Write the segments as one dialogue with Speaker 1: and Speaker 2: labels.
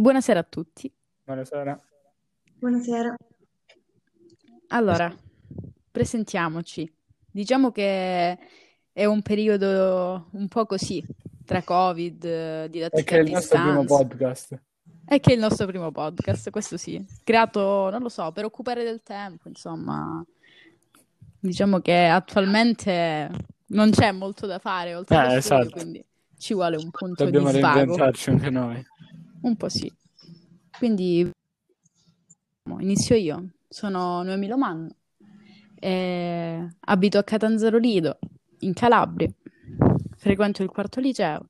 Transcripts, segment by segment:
Speaker 1: Buonasera a tutti.
Speaker 2: Buonasera.
Speaker 3: Buonasera.
Speaker 1: Allora, presentiamoci. Diciamo che è un periodo un po' così, tra Covid,
Speaker 2: È
Speaker 1: didattica
Speaker 2: che
Speaker 1: a
Speaker 2: è il nostro primo podcast.
Speaker 1: È che è il nostro primo podcast, questo sì. Creato, non lo so, per occupare del tempo, insomma. Diciamo che attualmente non c'è molto da fare oltre
Speaker 2: Eh,
Speaker 1: studio,
Speaker 2: esatto.
Speaker 1: quindi ci vuole un punto di
Speaker 2: Dobbiamo
Speaker 1: svago.
Speaker 2: reinventarci anche noi.
Speaker 1: Un po' sì. Quindi inizio io. Sono Noemi Lomanno, e abito a Catanzaro Lido, in Calabria, frequento il quarto liceo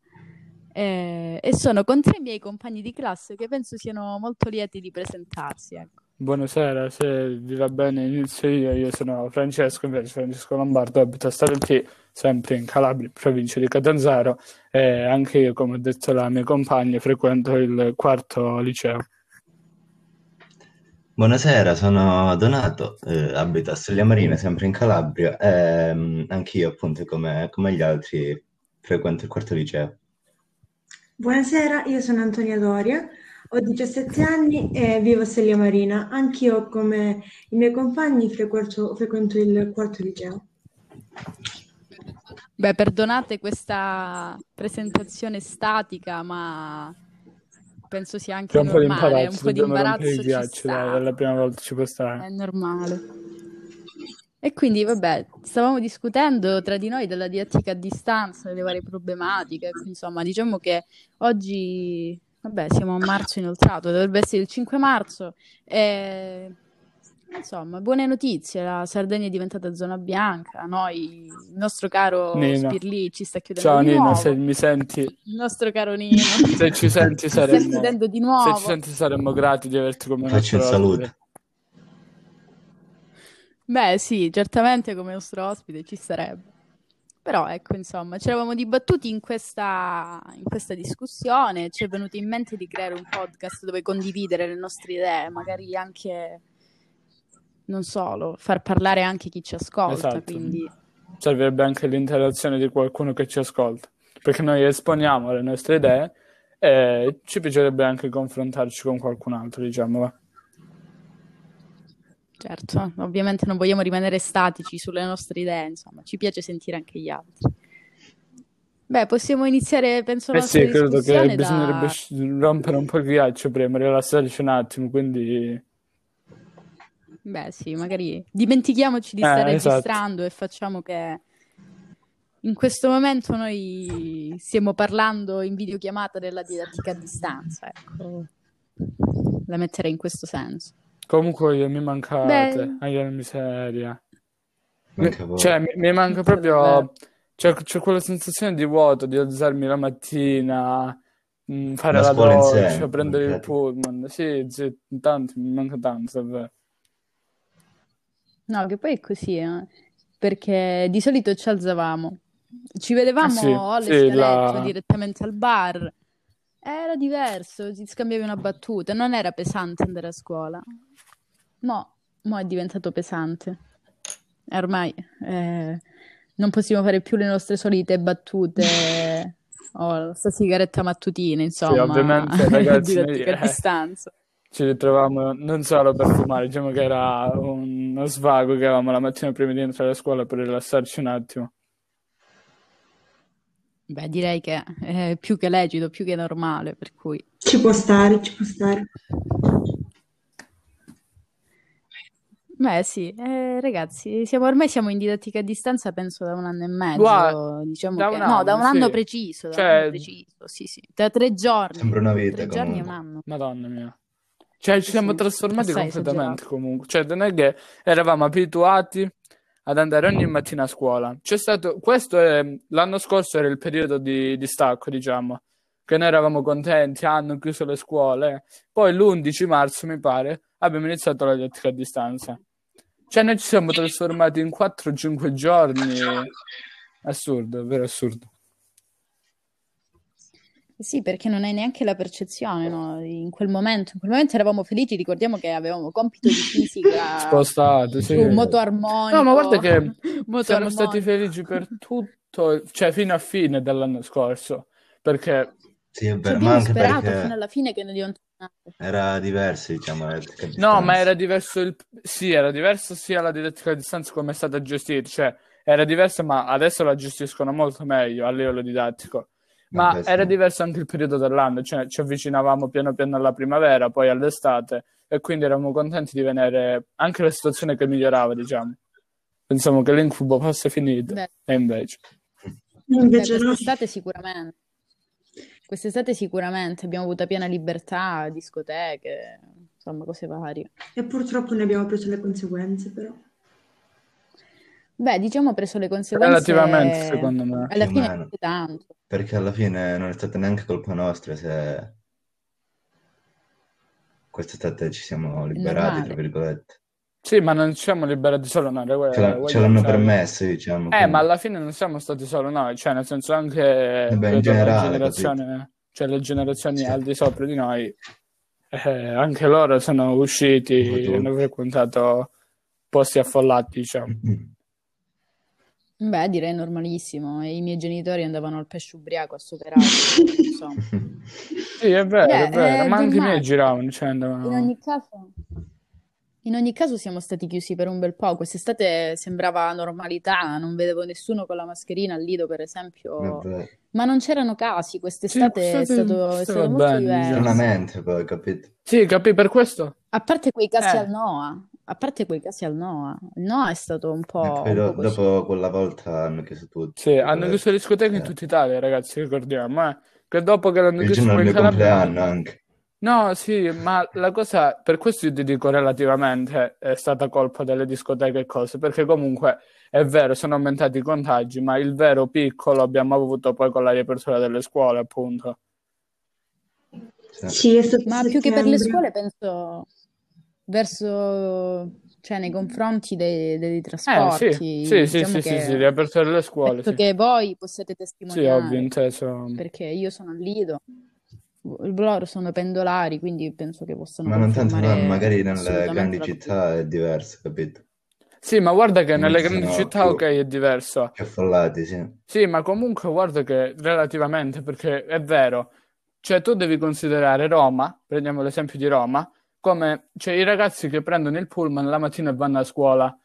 Speaker 1: e, e sono con tre miei compagni di classe che penso siano molto lieti di presentarsi. Ecco.
Speaker 2: Buonasera, se vi va bene inizio io. Io sono Francesco, invece Francesco Lombardo, abito a Starenti, sempre in Calabria, provincia di Catanzaro e anche io, come ho detto la mia compagna, frequento il quarto liceo.
Speaker 4: Buonasera, sono Donato, eh, abito a Stella Marina, sempre in Calabria, e mm, anch'io, appunto, come, come gli altri, frequento il quarto liceo.
Speaker 3: Buonasera, io sono Antonia Doria, ho 17 anni e vivo a Stella Marina. Anch'io, come i miei compagni, frequento, frequento il quarto liceo.
Speaker 1: Beh, perdonate questa presentazione statica, ma penso sia anche
Speaker 2: C'è un po' di
Speaker 1: normale, un
Speaker 2: imbarazzo,
Speaker 1: po' di imbarazzo
Speaker 2: ghiaccio, dai, è la prima volta ci può
Speaker 1: È
Speaker 2: stare.
Speaker 1: normale. E quindi, vabbè, stavamo discutendo tra di noi della didattica a distanza, delle varie problematiche. Insomma, diciamo che oggi, vabbè, siamo a marzo inoltrato, dovrebbe essere il 5 marzo. E, insomma, buone notizie. La Sardegna è diventata zona bianca. Noi, il nostro caro
Speaker 2: Nino.
Speaker 1: Spirlì ci sta chiudendo
Speaker 2: Ciao
Speaker 1: di
Speaker 2: Nino,
Speaker 1: nuovo.
Speaker 2: se mi senti,
Speaker 1: Il nostro caro Nino
Speaker 2: se ci senti
Speaker 1: ci sta
Speaker 2: saremmo,
Speaker 1: chiudendo di
Speaker 2: se ci
Speaker 1: nuovo.
Speaker 2: senti saremmo grati di averti come
Speaker 4: Faccio
Speaker 2: nostro ospite.
Speaker 1: Beh, sì, certamente come nostro ospite ci sarebbe. Però ecco, insomma, ci eravamo dibattuti in questa, in questa discussione, ci è venuto in mente di creare un podcast dove condividere le nostre idee, magari anche, non solo, far parlare anche chi ci ascolta,
Speaker 2: Esatto.
Speaker 1: quindi
Speaker 2: Servirebbe anche l'interazione di qualcuno che ci ascolta, perché noi esponiamo le nostre idee e ci piacerebbe anche confrontarci con qualcun altro, diciamo.
Speaker 1: Certo, ovviamente non vogliamo rimanere statici sulle nostre idee, insomma, ci piace sentire anche gli altri. Beh, possiamo iniziare, penso, la
Speaker 2: Eh sì, credo che bisognerebbe
Speaker 1: da...
Speaker 2: sc- rompere un po' il ghiaccio prima, rilassarci un attimo, quindi...
Speaker 1: Beh, sì, magari dimentichiamoci di
Speaker 2: Eh,
Speaker 1: stare
Speaker 2: esatto.
Speaker 1: registrando e facciamo che in questo momento noi stiamo parlando in videochiamata della didattica a distanza, ecco. La metterei in questo senso.
Speaker 2: Comunque io mi mancate,
Speaker 1: Beh,
Speaker 2: aia la miseria. Mi-
Speaker 4: Manca voi.
Speaker 2: cioè, mi, mi manca proprio... C'è, c'è quella sensazione di vuoto, di alzarmi la mattina, mh, fare
Speaker 4: La
Speaker 2: la doccia,
Speaker 4: insieme,
Speaker 2: prendere il pullman. Sì, sì, tanto, mi manca tanto, davvero.
Speaker 1: No, che poi è così, eh, Perché di solito ci alzavamo, ci vedevamo
Speaker 2: sì,
Speaker 1: o alle
Speaker 2: sì, la...
Speaker 1: direttamente al bar. Era diverso, ti scambiavi una battuta, non era pesante andare a scuola. Mo, mo è diventato pesante. Ormai eh, non possiamo fare più le nostre solite battute o sta sigaretta mattutina,
Speaker 2: Sì,
Speaker 1: insomma,
Speaker 2: ovviamente ragazzi,
Speaker 1: a
Speaker 2: eh,
Speaker 1: distanza.
Speaker 2: ci ritrovavamo non solo per fumare, diciamo che era uno svago che avevamo la mattina prima di entrare a scuola per rilassarci un attimo.
Speaker 1: Beh, direi che è più che legito, più che normale, per cui...
Speaker 3: Ci può stare, ci può stare.
Speaker 1: Beh, sì, eh, ragazzi, siamo, ormai siamo in didattica a distanza, penso da un anno e mezzo, diciamo
Speaker 2: da
Speaker 1: che...
Speaker 2: un
Speaker 1: No, da un
Speaker 2: anno,
Speaker 1: anno
Speaker 2: sì.
Speaker 1: preciso, da un anno
Speaker 2: Cioè,
Speaker 1: preciso, sì, sì, da tre giorni,
Speaker 4: Sembra una vita
Speaker 1: tre giorni e un
Speaker 4: comunque.
Speaker 1: anno,
Speaker 2: madonna mia. Cioè, ci siamo
Speaker 1: sì,
Speaker 2: trasformati completamente
Speaker 1: esagerato.
Speaker 2: comunque. Cioè, non è che eravamo abituati ad andare ogni mattina a scuola. C'è stato, questo è, l'anno scorso era il periodo di, di stacco, diciamo, che noi eravamo contenti, hanno chiuso le scuole. Poi l'11 marzo, mi pare, abbiamo iniziato la didattica a distanza. Cioè, noi ci siamo trasformati in 4-5 giorni. Assurdo, vero assurdo.
Speaker 1: Sì, perché non hai neanche la percezione, no? In quel momento, in quel momento eravamo felici, ricordiamo che avevamo compito di fisica
Speaker 2: Spostato,
Speaker 1: su
Speaker 2: sì.
Speaker 1: moto
Speaker 2: No, ma guarda
Speaker 1: armonico,
Speaker 2: che siamo stati
Speaker 1: armonico.
Speaker 2: felici per tutto, cioè fino a fine dell'anno scorso, perché
Speaker 4: Sì, è vero, ma anche
Speaker 1: sperato fino
Speaker 4: perché
Speaker 1: alla fine che ne diventasse
Speaker 4: Era diverso, diciamo, la a
Speaker 2: No, ma era diverso il... Sì, era diverso sia la didattica a distanza come è stata gestita, cioè era diversa, ma adesso la gestiscono molto meglio a livello didattico. Ma
Speaker 4: sì.
Speaker 2: era diverso anche il periodo dell'anno, cioè ci avvicinavamo piano piano alla primavera, poi all'estate, e quindi eravamo contenti di vedere anche la situazione che migliorava, diciamo. Pensavo che l'incubo fosse finito,
Speaker 1: Beh,
Speaker 2: e invece.
Speaker 1: beh,
Speaker 3: Invece no.
Speaker 1: quest'estate sicuramente. Quest'estate sicuramente abbiamo avuto piena libertà, discoteche, insomma, cose varie.
Speaker 3: E purtroppo ne abbiamo preso le conseguenze, però.
Speaker 1: Beh, diciamo, ho preso le conseguenze
Speaker 2: Relativamente, secondo me.
Speaker 1: alla fine tanto.
Speaker 4: Perché alla fine non è stata neanche colpa nostra se quest'estate ci siamo liberati, tra virgolette.
Speaker 2: Sì, ma non ci siamo liberati solo noi, vuoi-
Speaker 4: Ce, la- ce l'hanno permesso, diciamo.
Speaker 2: Eh,
Speaker 4: quindi-
Speaker 2: ma alla fine non siamo stati solo noi, cioè nel senso anche
Speaker 4: Vabbè, in
Speaker 2: credo la
Speaker 4: generale,
Speaker 2: generazione, cioè le generazioni
Speaker 4: Sì.
Speaker 2: al di sopra di noi, eh, anche loro sono usciti, hanno frequentato posti affollati, diciamo.
Speaker 1: Beh, direi normalissimo. E i miei genitori andavano al pesce ubriaco a superare, insomma.
Speaker 2: Sì, è vero,
Speaker 1: Beh,
Speaker 2: è vero,
Speaker 1: è
Speaker 2: ma anche i miei giravano, cioè
Speaker 1: In
Speaker 2: andavano...
Speaker 1: ogni caso, in ogni caso siamo stati chiusi per un bel po'. Quest'estate sembrava normalità, non vedevo nessuno con la mascherina al Lido, per esempio.
Speaker 4: Vabbè.
Speaker 1: Ma non c'erano casi,
Speaker 2: Sì,
Speaker 1: quest'estate è
Speaker 2: quest'estate
Speaker 1: stato, è stato molto
Speaker 2: bene,
Speaker 1: diverso.
Speaker 4: Stranamente poi, capito?
Speaker 2: Sì, capì per questo?
Speaker 1: A parte quei casi
Speaker 2: Eh.
Speaker 1: al NOA, a parte quei casi al NOA, il NOA è stato un po',
Speaker 4: poi
Speaker 1: un po'
Speaker 4: dopo quella volta hanno chiuso tutti.
Speaker 2: Sì, hanno chiuso le discoteche in
Speaker 4: Eh.
Speaker 2: tutta Italia, ragazzi, ricordiamo, eh. Che dopo che l'hanno chiuso in Calabria...
Speaker 4: anche.
Speaker 2: No, sì, ma la cosa, per questo io ti dico relativamente, è stata colpa delle discoteche e cose, perché comunque è vero, sono aumentati i contagi, ma il vero piccolo abbiamo avuto poi con la riapertura delle scuole, appunto.
Speaker 4: Sì.
Speaker 3: È stato
Speaker 1: Ma più che per le scuole penso verso, cioè nei confronti dei, dei
Speaker 2: Eh, sì,
Speaker 1: trasporti,
Speaker 2: sì, sì,
Speaker 1: diciamo
Speaker 2: sì, sì, sì, riapertura delle scuole,
Speaker 1: penso
Speaker 2: sì.
Speaker 1: che voi possiate
Speaker 2: Sì, ovvio,
Speaker 1: testimoniare,
Speaker 2: inteso.
Speaker 1: perché io sono al Lido, loro sono pendolari, quindi penso che possano
Speaker 4: Ma non tanto, no,
Speaker 1: confermare
Speaker 4: magari nelle grandi città è diverso, capito?
Speaker 2: Sì, ma guarda che nelle grandi
Speaker 4: sono
Speaker 2: città,
Speaker 4: più,
Speaker 2: ok, è diverso.
Speaker 4: più affollati, sì.
Speaker 2: Sì, ma comunque guarda che relativamente, perché è vero, cioè tu devi considerare Roma, prendiamo l'esempio di Roma, come cioè, i ragazzi che prendono il pullman la mattina e vanno a scuola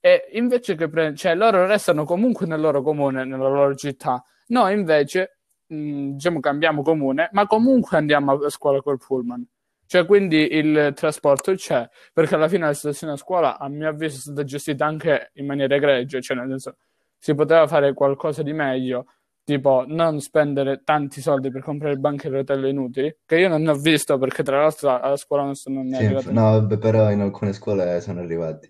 Speaker 2: e invece che pre- cioè, loro restano comunque nel loro comune, nella loro città. Noi invece, mh, diciamo, cambiamo comune, ma comunque andiamo a scuola col pullman. Cioè, quindi il trasporto c'è, perché alla fine la situazione a scuola, a mio avviso, è stata gestita anche in maniera egregia, cioè nel senso si poteva fare qualcosa di meglio, tipo non spendere tanti soldi per comprare banchi a rotelle inutili, che io non ne ho visto perché tra l'altro alla scuola non sono
Speaker 4: Sì,
Speaker 2: arrivato.
Speaker 4: no, vabbè, però in alcune scuole sono arrivati.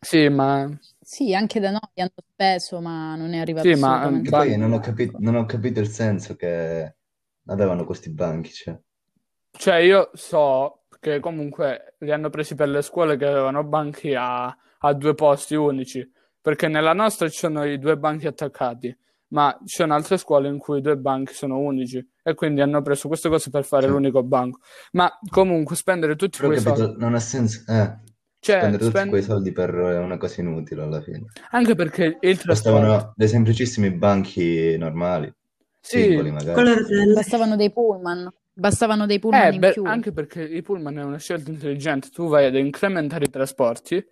Speaker 2: Sì, ma
Speaker 1: Sì, anche da noi hanno speso, ma non è arrivato
Speaker 2: sì, ma
Speaker 4: Che poi non ho capito, non ho capito il senso che avevano questi banchi, cioè.
Speaker 2: cioè io so che comunque li hanno presi per le scuole che avevano banchi a, a due posti unici, perché nella nostra ci sono i due banchi attaccati, ma ci sono altre scuole in cui i due banchi sono unici e quindi hanno preso queste cose per fare
Speaker 4: Sì.
Speaker 2: l'unico banco. Ma comunque spendere tutti
Speaker 4: Però
Speaker 2: quei soldi,
Speaker 4: capito, non ha senso, eh,
Speaker 2: cioè
Speaker 4: spendere tutti
Speaker 2: spend-
Speaker 4: quei soldi per una cosa inutile alla fine.
Speaker 2: anche perché il trasporto,
Speaker 4: Bastavano dei semplicissimi banchi normali,
Speaker 2: sì.
Speaker 1: Bastavano dei pullman, bastavano dei pullman
Speaker 2: Eh,
Speaker 1: in
Speaker 2: beh,
Speaker 1: più.
Speaker 2: anche perché i pullman è una scelta intelligente, tu vai ad incrementare i trasporti,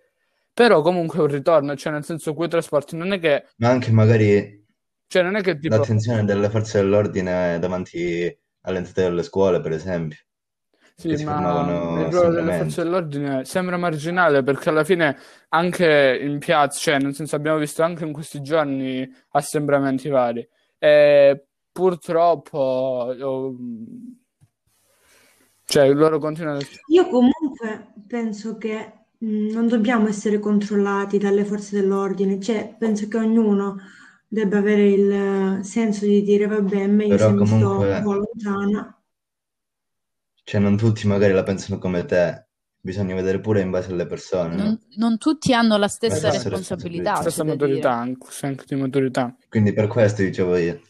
Speaker 2: però comunque è un ritorno, cioè nel senso quei trasporti non è che,
Speaker 4: Ma anche magari
Speaker 2: cioè non è che tipo,
Speaker 4: l'attenzione delle forze dell'ordine davanti alle entrate delle scuole, per esempio, che
Speaker 2: sì,
Speaker 4: si
Speaker 2: ma il ruolo delle forze dell'ordine sembra marginale perché alla fine anche in piazza, cioè nel senso abbiamo visto anche in questi giorni assembramenti vari. E purtroppo, oh, cioè loro continuano,
Speaker 3: Io comunque penso che mh, non dobbiamo essere controllati dalle forze dell'ordine, cioè penso che ognuno debba avere il eh, senso di dire vabbè, è meglio se
Speaker 4: Però
Speaker 3: mi sto un po' lontana.
Speaker 4: cioè, non tutti magari la pensano come te, bisogna vedere pure in base alle persone, no?
Speaker 1: Non, non tutti hanno la
Speaker 4: La
Speaker 1: stessa
Speaker 4: stessa
Speaker 1: responsabilità, c'è
Speaker 2: stessa
Speaker 1: da
Speaker 2: maturità, anche, anche di maturità.
Speaker 4: Quindi per questo dicevo io,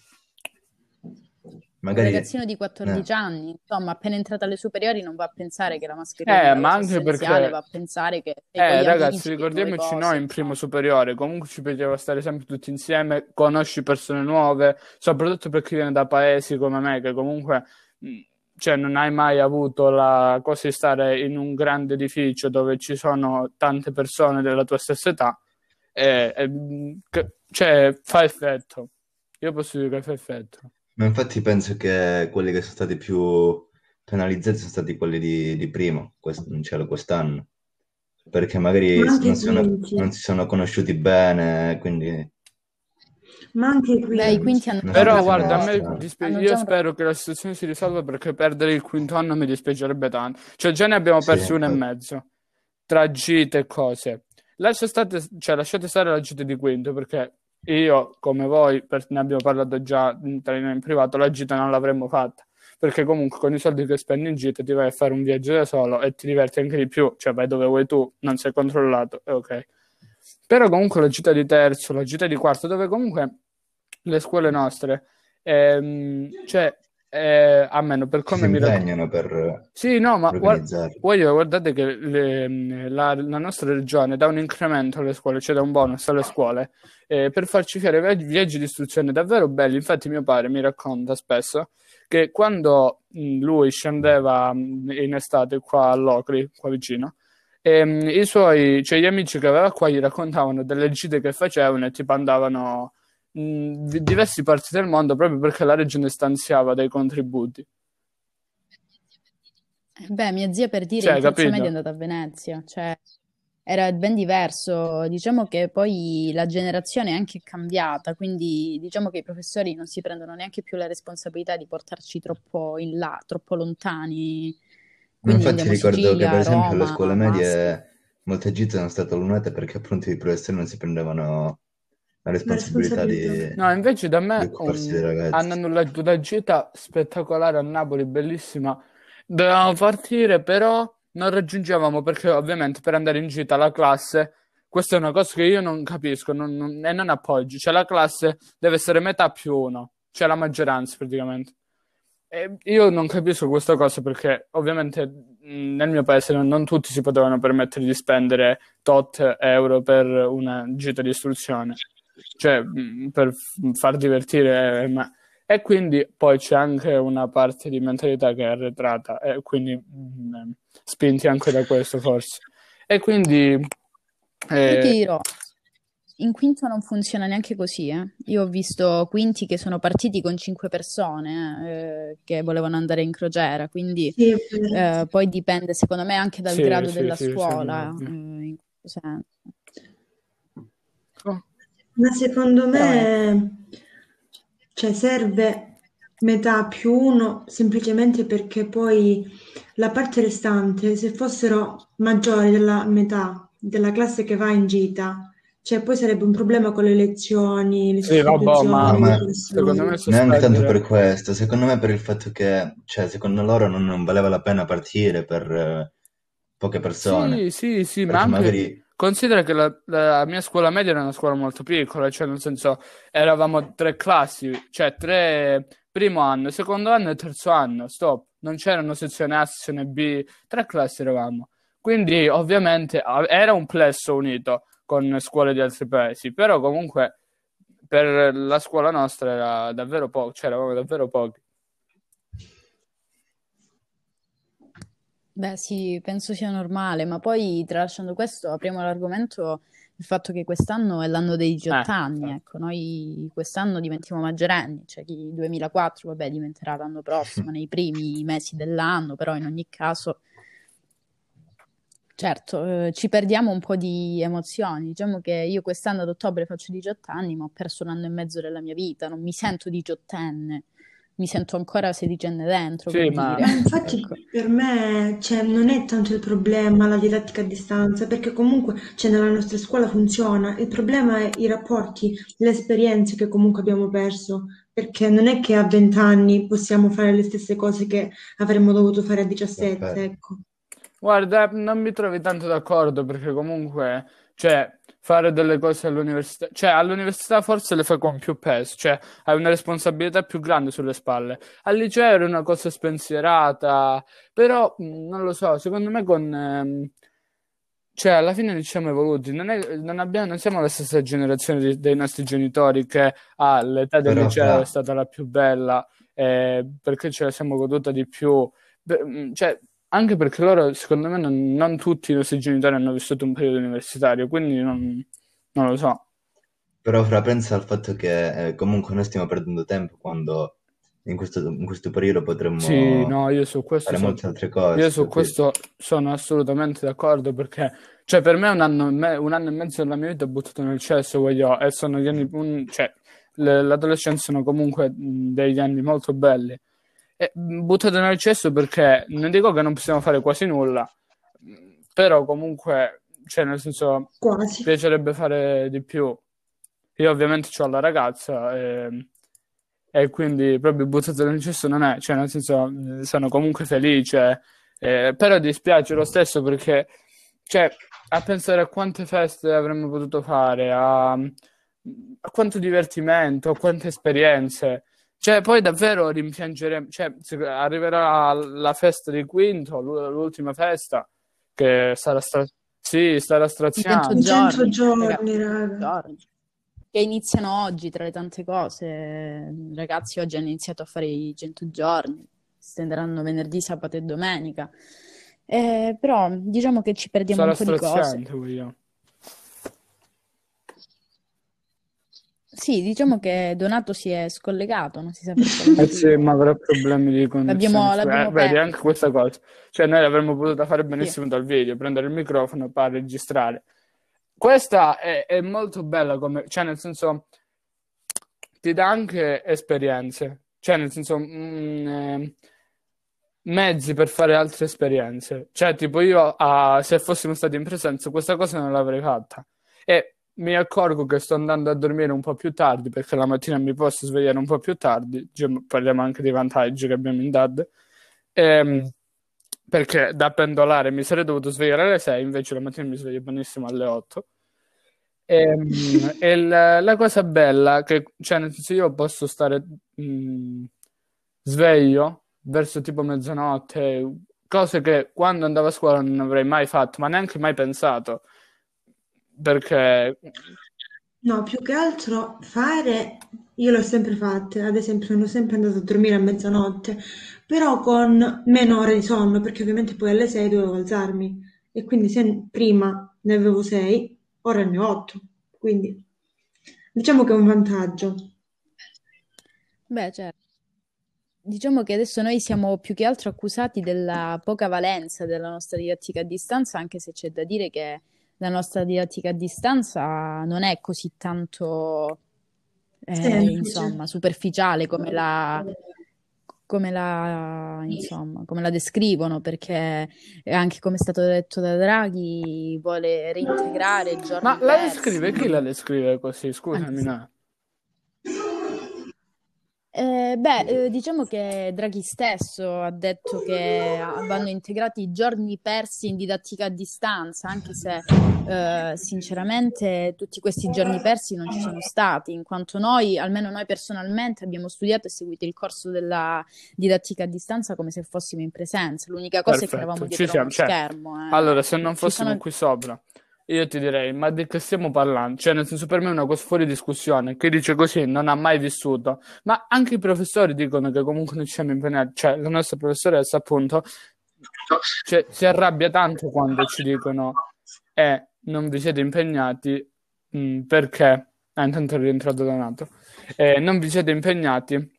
Speaker 1: Un
Speaker 4: magari,
Speaker 1: ragazzino di
Speaker 4: eh,
Speaker 1: 14 anni, insomma, appena entrato alle superiori non va a pensare che la mascherina è
Speaker 2: Eh, ma anche
Speaker 1: essenziale,
Speaker 2: perché,
Speaker 1: va a pensare che
Speaker 2: eh, ragazzi, ricordiamoci
Speaker 1: cose,
Speaker 2: noi in primo
Speaker 1: insomma.
Speaker 2: superiore, comunque ci piaceva stare sempre tutti insieme, conosci persone nuove, soprattutto per chi viene da paesi come me, che comunque mh, cioè, non hai mai avuto la cosa di stare in un grande edificio dove ci sono tante persone della tua stessa età, e, e, cioè, fa effetto. Io posso dire che fa effetto.
Speaker 4: Ma infatti penso che quelli che sono stati più penalizzati sono stati quelli di, di prima, quest- cioè quest'anno, perché magari
Speaker 3: Ma anche
Speaker 4: non si sono,
Speaker 3: quinti.
Speaker 4: non si sono conosciuti bene, quindi
Speaker 3: Ma anche i
Speaker 1: Beh, i
Speaker 3: quinti.
Speaker 1: quinti hanno
Speaker 2: Però guarda, a me dispi- io
Speaker 1: già
Speaker 2: spero che la situazione si risolva perché perdere il quinto anno mi dispiacerebbe tanto. Cioè, già ne abbiamo
Speaker 4: sì,
Speaker 2: persi uno e
Speaker 4: infatti.
Speaker 2: mezzo tra gite e cose. Lascia state, cioè, lasciate stare la gita di quinto perché io, come voi, per- ne abbiamo parlato già in, in privato, la gita non l'avremmo fatta. Perché comunque con i soldi che spendi in gita ti vai a fare un viaggio da solo e ti diverti anche di più, cioè vai dove vuoi tu, non sei controllato, è ok. Però comunque la gita di terzo, la gita di quarto, dove comunque le scuole nostre, ehm, cioè, eh, almeno per come
Speaker 4: si
Speaker 2: mi
Speaker 4: impegnano per,
Speaker 2: Sì, no, ma voglio, guardate che le- la, la nostra regione dà un incremento alle scuole, cioè dà un bonus alle scuole, eh, per farci fare viaggi, di istruzione davvero belli. Infatti mio padre mi racconta spesso che quando mh, lui scendeva mh, in estate qua a Locri, qua vicino, ehm, i suoi, cioè gli amici che aveva qua gli raccontavano delle gite che facevano e tipo andavano mh, di diverse parti del mondo proprio perché la regione stanziava dei contributi.
Speaker 1: Beh, mia zia per dire
Speaker 2: Cioè,
Speaker 1: in terza media è andata a Venezia, cioè era ben diverso. Diciamo che poi la generazione è anche cambiata, quindi diciamo che i professori non si prendono neanche più la responsabilità di portarci troppo in là, troppo lontani. Quindi
Speaker 4: infatti ricordo che
Speaker 1: Sicilia,
Speaker 4: per esempio alle
Speaker 1: Roma,
Speaker 4: scuole
Speaker 1: basta.
Speaker 4: medie molte gite sono state allunate perché appunto i professori non si prendevano la
Speaker 3: La
Speaker 4: responsabilità
Speaker 3: responsabilità.
Speaker 4: di,
Speaker 2: No, invece da me hanno annullato una gita spettacolare a Napoli, bellissima. Dovevamo partire, però non raggiungevamo perché ovviamente per andare in gita la classe, questa è una cosa che io non capisco non- non- e non appoggio. Cioè la classe deve essere metà più uno, cioè la maggioranza praticamente. E io non capisco questa cosa perché ovviamente nel mio paese non, non tutti si potevano permettere di spendere tot euro per una gita di istruzione, cioè mh, per far divertire, eh, ma... e quindi poi c'è anche una parte di mentalità che è arretrata e quindi mh, spinti anche da questo forse. E quindi
Speaker 1: Io
Speaker 2: eh,
Speaker 1: ti dirò, in quinto non funziona neanche così, eh. Io ho visto quinti che sono partiti con cinque persone, eh, che volevano andare in crociera, quindi
Speaker 3: Sì,
Speaker 1: eh, poi dipende secondo me anche dal
Speaker 2: sì,
Speaker 1: grado
Speaker 2: sì,
Speaker 1: della
Speaker 2: sì, sì,
Speaker 1: scuola, eh, in questo senso.
Speaker 3: Ma secondo
Speaker 1: Però
Speaker 3: me, cioè, serve metà più uno semplicemente perché poi la parte restante, se fossero maggiori della metà della classe che va in gita, cioè poi sarebbe un problema con le lezioni, le
Speaker 2: sì, vabbè,
Speaker 4: No,
Speaker 2: ma
Speaker 3: sostituzioni, i
Speaker 4: ma
Speaker 2: secondo me
Speaker 4: neanche tanto per
Speaker 2: sospendere...
Speaker 4: questo, secondo me per il fatto che, cioè, secondo loro non, non valeva la pena partire per eh, poche persone,
Speaker 2: Sì, sì, sì, ma
Speaker 4: perché
Speaker 2: anche
Speaker 4: magari
Speaker 2: considera che la, la mia scuola media era una scuola molto piccola, cioè nel senso eravamo tre classi, cioè tre primo anno, secondo anno e terzo anno, stop, non c'erano sezione A, sezione B, tre classi eravamo. Quindi ovviamente era un plesso unito con scuole di altri paesi, però comunque per la scuola nostra era davvero poco, cioè eravamo davvero pochi.
Speaker 1: Beh, sì, penso sia normale, ma poi tralasciando questo, apriamo l'argomento il fatto che quest'anno è l'anno dei
Speaker 2: Eh,
Speaker 1: 18 anni,
Speaker 2: infatti.
Speaker 1: ecco, noi quest'anno diventiamo maggiorenni, cioè chi 2004, vabbè, diventerà l'anno prossimo, nei primi mesi dell'anno, però in ogni caso, certo, eh, ci perdiamo un po' di emozioni. Diciamo che io quest'anno ad ottobre faccio 18 anni, ma ho perso un anno e mezzo della mia vita, non mi sento diciottenne, mi sento ancora sedicenne dentro,
Speaker 2: Sì,
Speaker 1: per
Speaker 2: ma
Speaker 1: dire,
Speaker 3: Ma infatti
Speaker 1: ecco.
Speaker 3: per me, cioè, non è tanto il problema la didattica a distanza, perché comunque cioè, nella nostra scuola funziona. Il problema è i rapporti, le esperienze che comunque abbiamo perso, perché non è che a 20 anni possiamo fare le stesse cose che avremmo dovuto fare a 17,
Speaker 4: perfetto.
Speaker 3: ecco.
Speaker 2: Guarda, non mi trovi tanto d'accordo perché comunque, cioè, fare delle cose all'università, cioè, all'università forse le fai con più peso, cioè, hai una responsabilità più grande sulle spalle. Al liceo era una cosa spensierata, però, mh, non lo so, secondo me con, ehm, cioè, alla fine ci siamo evoluti, non, è, non, abbiamo, non siamo la stessa generazione di, dei nostri genitori che ah, l'età del
Speaker 4: Però,
Speaker 2: liceo
Speaker 4: fra,
Speaker 2: è stata la più bella eh, perché ce la siamo goduta di più. Beh, mm, cioè, anche perché loro, secondo me, non, non tutti i nostri genitori hanno vissuto un periodo universitario, quindi non, non lo so.
Speaker 4: però fra, pensa al fatto che eh, comunque noi stiamo perdendo tempo quando in questo, in questo periodo
Speaker 2: Sì,
Speaker 4: potremmo
Speaker 2: no, io su questo
Speaker 4: fare
Speaker 2: sono,
Speaker 4: molte altre
Speaker 2: io
Speaker 4: cose,
Speaker 2: su
Speaker 4: capito?
Speaker 2: questo sono assolutamente d'accordo perché, cioè, per me un anno, e me- un anno e mezzo della mia vita è buttato nel cesso, voglio, e sono gli anni, un- cioè, le- l'adolescenza sono comunque degli anni molto belli. E mh, buttato nel cesso perché non dico che non possiamo fare quasi nulla, però comunque, cioè, nel senso,
Speaker 3: Quasi.
Speaker 2: piacerebbe fare di più. Io ovviamente ho la ragazza e, e quindi proprio buttato nel cesso non è, cioè nel senso eh, sono comunque felice, eh, però dispiace lo stesso perché cioè, a pensare a quante feste avremmo potuto fare, a, a quanto divertimento, a quante esperienze. Cioè, poi davvero rimpiangeremo, cioè, arriverà la festa di quinto, l'u- l'ultima festa, che sarà stra- sì, sarà
Speaker 1: 100
Speaker 2: straziante.
Speaker 3: 100
Speaker 1: giorni, raga,
Speaker 3: giorni, raga.
Speaker 1: giorni, che iniziano oggi tra le tante cose. I ragazzi oggi hanno iniziato a fare i 100 giorni, si stenderanno venerdì, sabato e domenica. Eh, però diciamo che ci perdiamo
Speaker 2: Sarà
Speaker 1: un po' di cose.
Speaker 2: straziante, vogliamo.
Speaker 1: Sì, diciamo che Donato si è scollegato, non si sa per quale
Speaker 2: Eh sì, ma avrà problemi di connessione.
Speaker 1: L'abbiamo
Speaker 2: Eh,
Speaker 1: l'abbiamo
Speaker 2: vedi,
Speaker 1: perso.
Speaker 2: anche questa cosa. Cioè, noi l'avremmo potuta fare
Speaker 1: Sì.
Speaker 2: benissimo dal video, prendere il microfono per registrare. Questa è, è molto bella come, cioè, nel senso, ti dà anche esperienze, cioè, nel senso, mm, eh, mezzi per fare altre esperienze. Cioè, tipo, io, ah, se fossimo stati in presenza, questa cosa non l'avrei fatta. E mi accorgo che sto andando a dormire un po' più tardi perché la mattina mi posso svegliare un po' più tardi. Parliamo anche dei vantaggi che abbiamo in DAD. Ehm, perché da pendolare mi sarei dovuto svegliare alle 6, invece la mattina mi sveglio benissimo alle 8. Ehm, E, la, la cosa bella che, cioè, nel senso, io posso stare mh, sveglio verso tipo mezzanotte, cose che quando andavo a scuola non avrei mai fatto, ma neanche mai pensato, perché
Speaker 3: No, più che altro fare, io l'ho sempre fatte, ad esempio sono sempre andata a dormire a mezzanotte, però con meno ore di sonno, perché ovviamente poi alle 6 dovevo alzarmi e quindi se prima ne avevo 6, ora ne ho 8, quindi diciamo che è un vantaggio.
Speaker 1: Beh, certo. Diciamo che adesso noi siamo più che altro accusati della poca valenza della nostra didattica a distanza, anche se c'è da dire che la nostra didattica a distanza non è così tanto, eh, insomma, superficiale come la, come la, insomma, come la descrivono, perché anche come è stato detto da Draghi, vuole reintegrare giorni
Speaker 2: Ma la descrive? Chi la descrive così? Scusami,
Speaker 1: se-
Speaker 2: no.
Speaker 1: Eh, beh, eh, diciamo che Draghi stesso ha detto che vanno integrati i giorni persi in didattica a distanza, anche se eh, sinceramente tutti questi giorni persi non ci sono stati, in quanto noi, almeno noi personalmente, abbiamo studiato e seguito il corso della didattica a distanza come se fossimo in presenza. L'unica cosa è che eravamo
Speaker 2: Perfetto, ci
Speaker 1: dietro a
Speaker 2: siamo.
Speaker 1: uno
Speaker 2: Cioè,
Speaker 1: schermo. eh.
Speaker 2: allora, se non
Speaker 1: Ci
Speaker 2: fossimo
Speaker 1: sono...
Speaker 2: qui sopra, io ti direi, ma di che stiamo parlando? Cioè, nel senso, per me è una cosa fuori discussione. Chi dice così non ha mai vissuto. Ma anche i professori dicono che comunque noi ci siamo impegnati. Cioè, la nostra professoressa, appunto, cioè, si arrabbia tanto quando ci dicono, eh, non vi siete impegnati, mh, perché... Ah, intanto è rientrato Donato. Eh, non vi siete impegnati,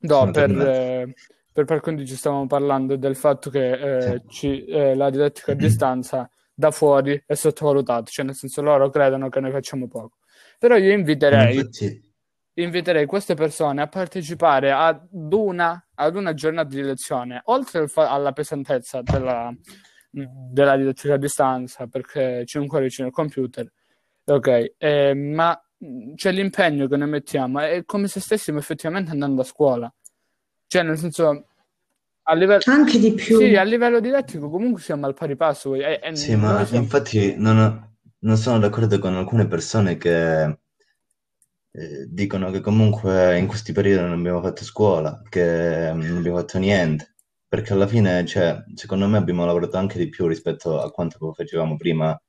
Speaker 2: no, per... eh, per par condicio ci stavamo parlando del fatto che eh, ci- eh, la didattica a distanza da fuori è sottovalutata, cioè nel senso loro credono che noi facciamo poco. Però io inviterei,
Speaker 4: infatti,
Speaker 2: inviterei queste persone a partecipare ad una, ad una giornata di lezione, oltre al fa- alla pesantezza della, della didattica a distanza, perché c'è ancora vicino al computer, ok, eh, ma c'è l'impegno che noi mettiamo, è come se stessimo effettivamente andando a scuola. Cioè, nel senso, a livello,
Speaker 3: Anche di più.
Speaker 2: sì, a livello didattico comunque siamo al pari passo. E, e
Speaker 4: sì,
Speaker 2: noi
Speaker 4: ma
Speaker 2: siamo...
Speaker 4: infatti non, non sono d'accordo con alcune persone che eh, dicono che comunque in questi periodi non abbiamo fatto scuola, che non abbiamo fatto niente, perché alla fine, cioè, secondo me abbiamo lavorato anche di più rispetto a quanto facevamo prima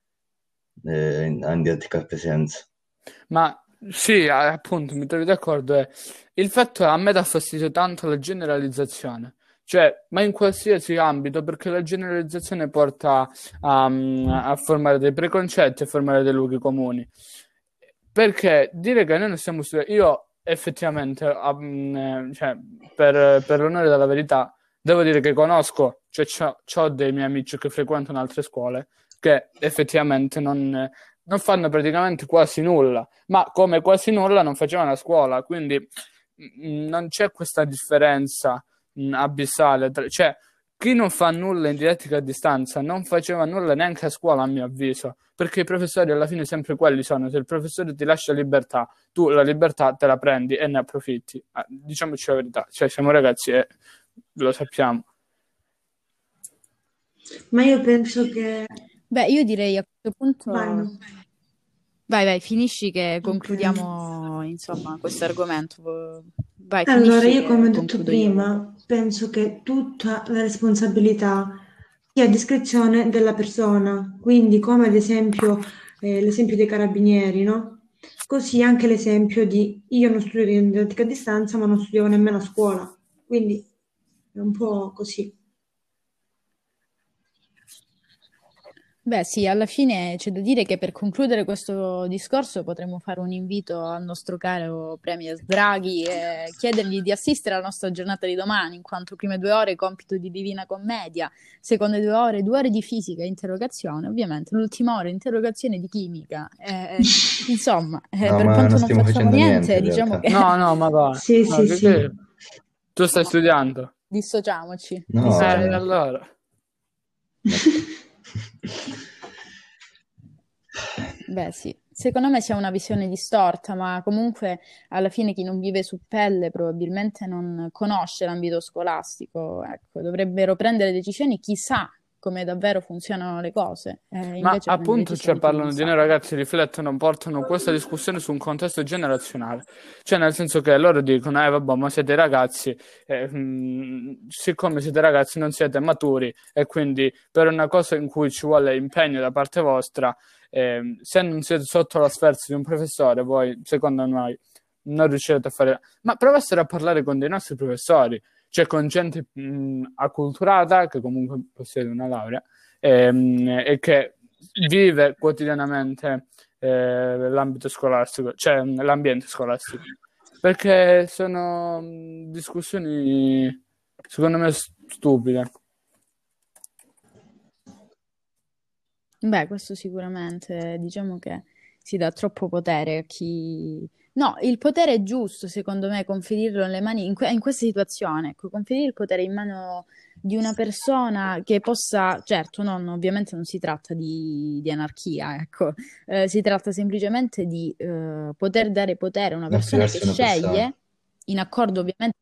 Speaker 4: eh, in, in didattica presenza.
Speaker 2: Ma sì, appunto, mi trovi d'accordo. È... Il fatto è, a me dà fastidio tanto la generalizzazione. Cioè, ma in qualsiasi ambito, perché la generalizzazione porta a, a formare dei preconcetti, a formare dei luoghi comuni. Perché dire che noi non siamo studi- io effettivamente, um, cioè, per, per, l'onore della verità, devo dire che conosco, cioè ho dei miei amici che frequentano altre scuole che effettivamente non, non fanno praticamente quasi nulla, ma come quasi nulla non facevano a scuola, quindi mh, non c'è questa differenza mh, abissale. Tra, cioè, chi non fa nulla in didattica a distanza non faceva nulla neanche a scuola, a mio avviso, perché i professori alla fine sempre quelli sono. Se il professore ti lascia libertà, tu la libertà te la prendi e ne approfitti. Ah, diciamoci la verità, cioè siamo ragazzi e lo sappiamo.
Speaker 3: Ma io penso che...
Speaker 1: Beh, io direi a questo punto... Vai, vai, vai finisci che concludiamo, okay. insomma, questo argomento. Vai,
Speaker 3: allora, io come ho detto prima, io. Penso che tutta la responsabilità sia a discrezione della persona, quindi come ad esempio eh, l'esempio dei carabinieri, no? Così anche l'esempio di io non studio in didattica a distanza, ma non studiavo nemmeno a scuola, quindi è un po' così.
Speaker 1: Beh, sì, alla fine c'è da dire che per concludere questo discorso potremmo fare un invito al nostro caro Premier Draghi e chiedergli di assistere alla nostra giornata di domani, in quanto prime due ore compito di Divina Commedia, seconde due ore due ore di fisica e interrogazione, ovviamente l'ultima ora interrogazione di chimica. Eh, insomma, eh, no, per quanto non facciamo niente, niente diciamo che...
Speaker 2: No, no, ma va.
Speaker 3: sì,
Speaker 2: no,
Speaker 3: sì, sì.
Speaker 2: Tu stai studiando?
Speaker 1: Dissociamoci.
Speaker 2: No, Dissociamoci. Eh, allora.
Speaker 1: Beh, sì, secondo me c'è una visione distorta, ma comunque alla fine chi non vive su pelle probabilmente non conosce l'ambito scolastico. Ecco, dovrebbero prendere decisioni, chissà come davvero funzionano le cose.
Speaker 2: Eh, Ma appunto, cioè, parlano di noi ragazzi, riflettono, portano questa discussione su un contesto generazionale. Cioè, nel senso che loro dicono, eh vabbè, ma siete ragazzi, eh, mh, siccome siete ragazzi non siete maturi e quindi per una cosa in cui ci vuole impegno da parte vostra, eh, se non siete sotto la sferza di un professore, voi, secondo noi, non riuscirete a fare... Ma provate a parlare con dei nostri professori cioè con gente mh, acculturata che comunque possiede una laurea ehm, e che vive quotidianamente eh, l'ambito scolastico, cioè l'ambiente scolastico. Perché sono discussioni secondo me stupide.
Speaker 1: Beh, questo sicuramente, diciamo che si dà troppo potere a chi No, il potere è giusto, secondo me, conferirlo nelle mani, in, que- in questa situazione, ecco, conferire il potere in mano di una persona che possa, certo, non, ovviamente non si tratta di, di anarchia, ecco, eh, si tratta semplicemente di eh, poter dare potere a una persona che una sceglie, persona. in accordo ovviamente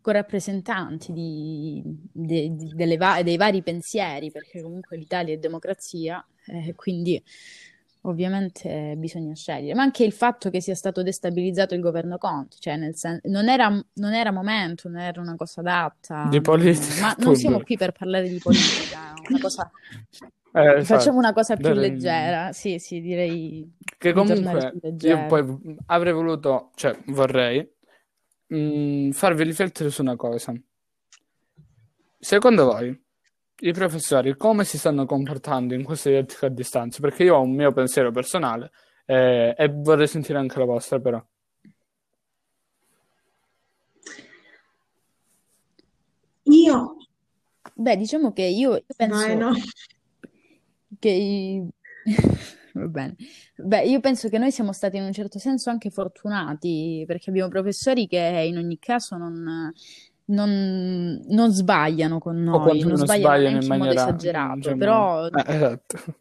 Speaker 1: con rappresentanti di, de, de, va- dei vari pensieri, perché comunque l'Italia è democrazia, eh, quindi ovviamente bisogna scegliere, ma anche il fatto che sia stato destabilizzato il governo Conte, cioè nel sen- non, era, non era momento, non era una cosa adatta.
Speaker 2: Di politica.
Speaker 1: Ma non siamo qui per parlare di politica, una cosa... Eh, facciamo una cosa più dare... leggera, sì, sì, direi
Speaker 2: che comunque io poi avrei voluto, cioè vorrei mh, mm, farvi riflettere su una cosa. Secondo voi i professori come si stanno comportando in questa didattica a distanza? Perché io ho un mio pensiero personale eh, e vorrei sentire anche la vostra, però.
Speaker 3: Io?
Speaker 1: Beh, diciamo che io, io penso
Speaker 3: Vai, no.
Speaker 1: che... Va bene. Beh, io penso che noi siamo stati in un certo senso anche fortunati perché abbiamo professori che in ogni caso non, non, non sbagliano con noi, non sbagliano, sbagliano in, maniera, modo esagerato, diciamo, però
Speaker 2: eh, esatto.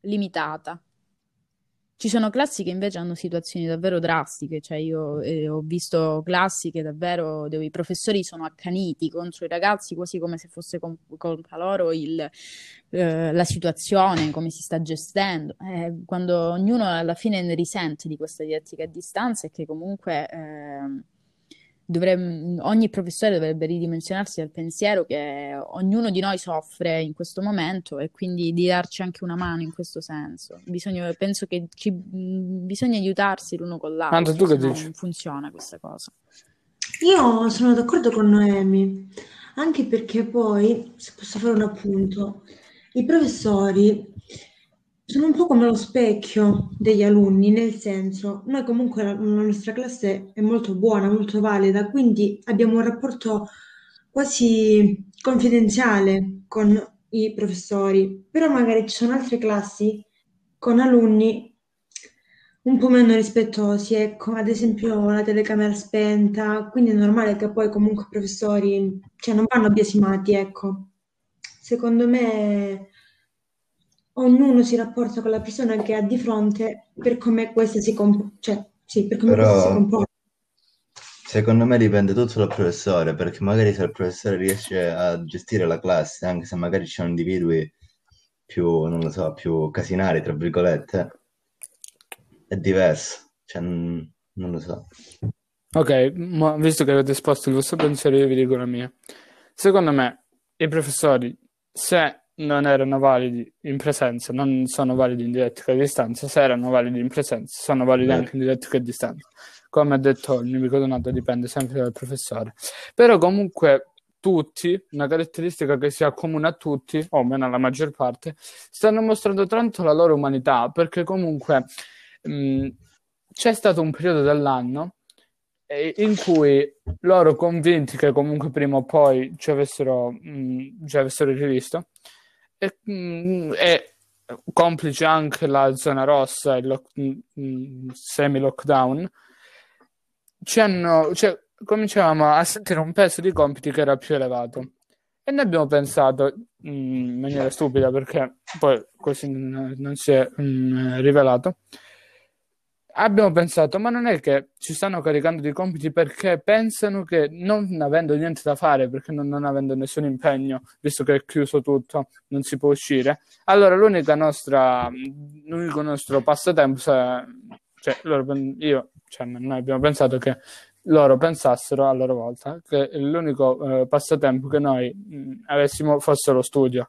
Speaker 1: limitata. Ci sono classi che invece hanno situazioni davvero drastiche, cioè io eh, ho visto classi che davvero dove i professori sono accaniti contro i ragazzi quasi come se fosse colpa loro il, eh, la situazione, come si sta gestendo. Eh, quando ognuno alla fine ne risente di questa didattica a distanza e che comunque dovrebbe, ogni professore dovrebbe ridimensionarsi dal pensiero che ognuno di noi soffre in questo momento e quindi di darci anche una mano in questo senso. Bisogna, penso che ci, bisogna aiutarsi l'uno con l'altro,
Speaker 2: Anto, tu che dici?
Speaker 1: non funziona questa cosa.
Speaker 3: Io sono d'accordo con Noemi, anche perché poi, se posso fare un appunto, i professori sono un po' come lo specchio degli alunni, nel senso, noi comunque la, la nostra classe è molto buona, molto valida, quindi abbiamo un rapporto quasi confidenziale con i professori, però magari ci sono altre classi con alunni un po' meno rispettosi, ecco, ad esempio la telecamera spenta, quindi è normale che poi comunque i professori, cioè non vanno biasimati, ecco. Secondo me ognuno si rapporta con la persona che ha di fronte per come questa si comporta, cioè, sì, per come questa si
Speaker 4: Però
Speaker 3: comporta.
Speaker 4: secondo me dipende tutto dal professore, perché magari se il professore riesce a gestire la classe, anche se magari ci sono individui più, non lo so, più casinari, tra virgolette, è diverso. Cioè, n- non lo so.
Speaker 2: Ok, ma visto che avete esposto il vostro pensiero, io vi dico la mia. Secondo me, i professori, se non erano validi in presenza, non sono validi in didattica a distanza, se erano validi in presenza, sono validi
Speaker 4: Vero.
Speaker 2: anche in didattica a distanza. Come ha detto il mio amico Donato, dipende sempre dal professore. Però comunque tutti, una caratteristica che si accomuna a tutti, o almeno alla maggior parte, stanno mostrando tanto la loro umanità, perché comunque mh, c'è stato un periodo dell'anno in cui loro convinti che comunque prima o poi ci avessero, mh, ci avessero rivisto e, mh, e complice anche la zona rossa, il lock- mh, semi-lockdown, ci hanno, cioè, cominciavamo a sentire un peso di compiti che era più elevato. E noi abbiamo pensato mh, in maniera stupida, perché poi così non, non si è mh, rivelato. Abbiamo pensato, ma non è che ci stanno caricando di compiti perché pensano che non avendo niente da fare, perché non, non avendo nessun impegno, visto che è chiuso tutto, non si può uscire. Allora l'unica nostra, l'unico nostro passatempo, cioè loro, io, cioè noi abbiamo pensato che loro pensassero a loro volta che l'unico eh, passatempo che noi mh, avessimo fosse lo studio.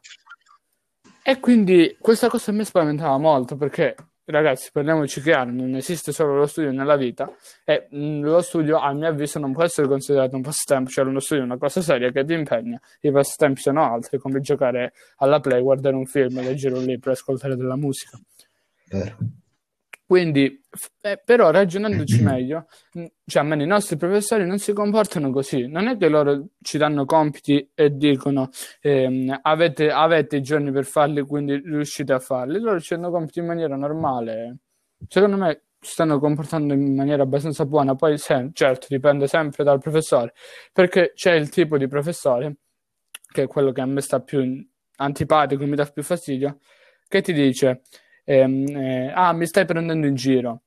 Speaker 2: E quindi questa cosa mi spaventava molto perché, ragazzi, parliamoci chiaro, non esiste solo lo studio nella vita e mh, lo studio, a mio avviso, non può essere considerato un passatempo, cioè lo studio è una cosa seria che ti impegna. I passatempi sono altri, come giocare alla play, guardare un film, leggere un libro, ascoltare della musica.
Speaker 4: Vero.
Speaker 2: Quindi, eh, però ragionandoci meglio, cioè almeno i nostri professori non si comportano così. Non è che loro ci danno compiti e dicono ehm, avete, avete i giorni per farli, quindi riuscite a farli. Loro ci danno compiti in maniera normale. Secondo me si stanno comportando in maniera abbastanza buona. Poi, se- certo, dipende sempre dal professore, perché c'è il tipo di professore, che è quello che a me sta più antipatico, mi dà più fastidio, che ti dice ehm, eh, ah, mi stai prendendo in giro.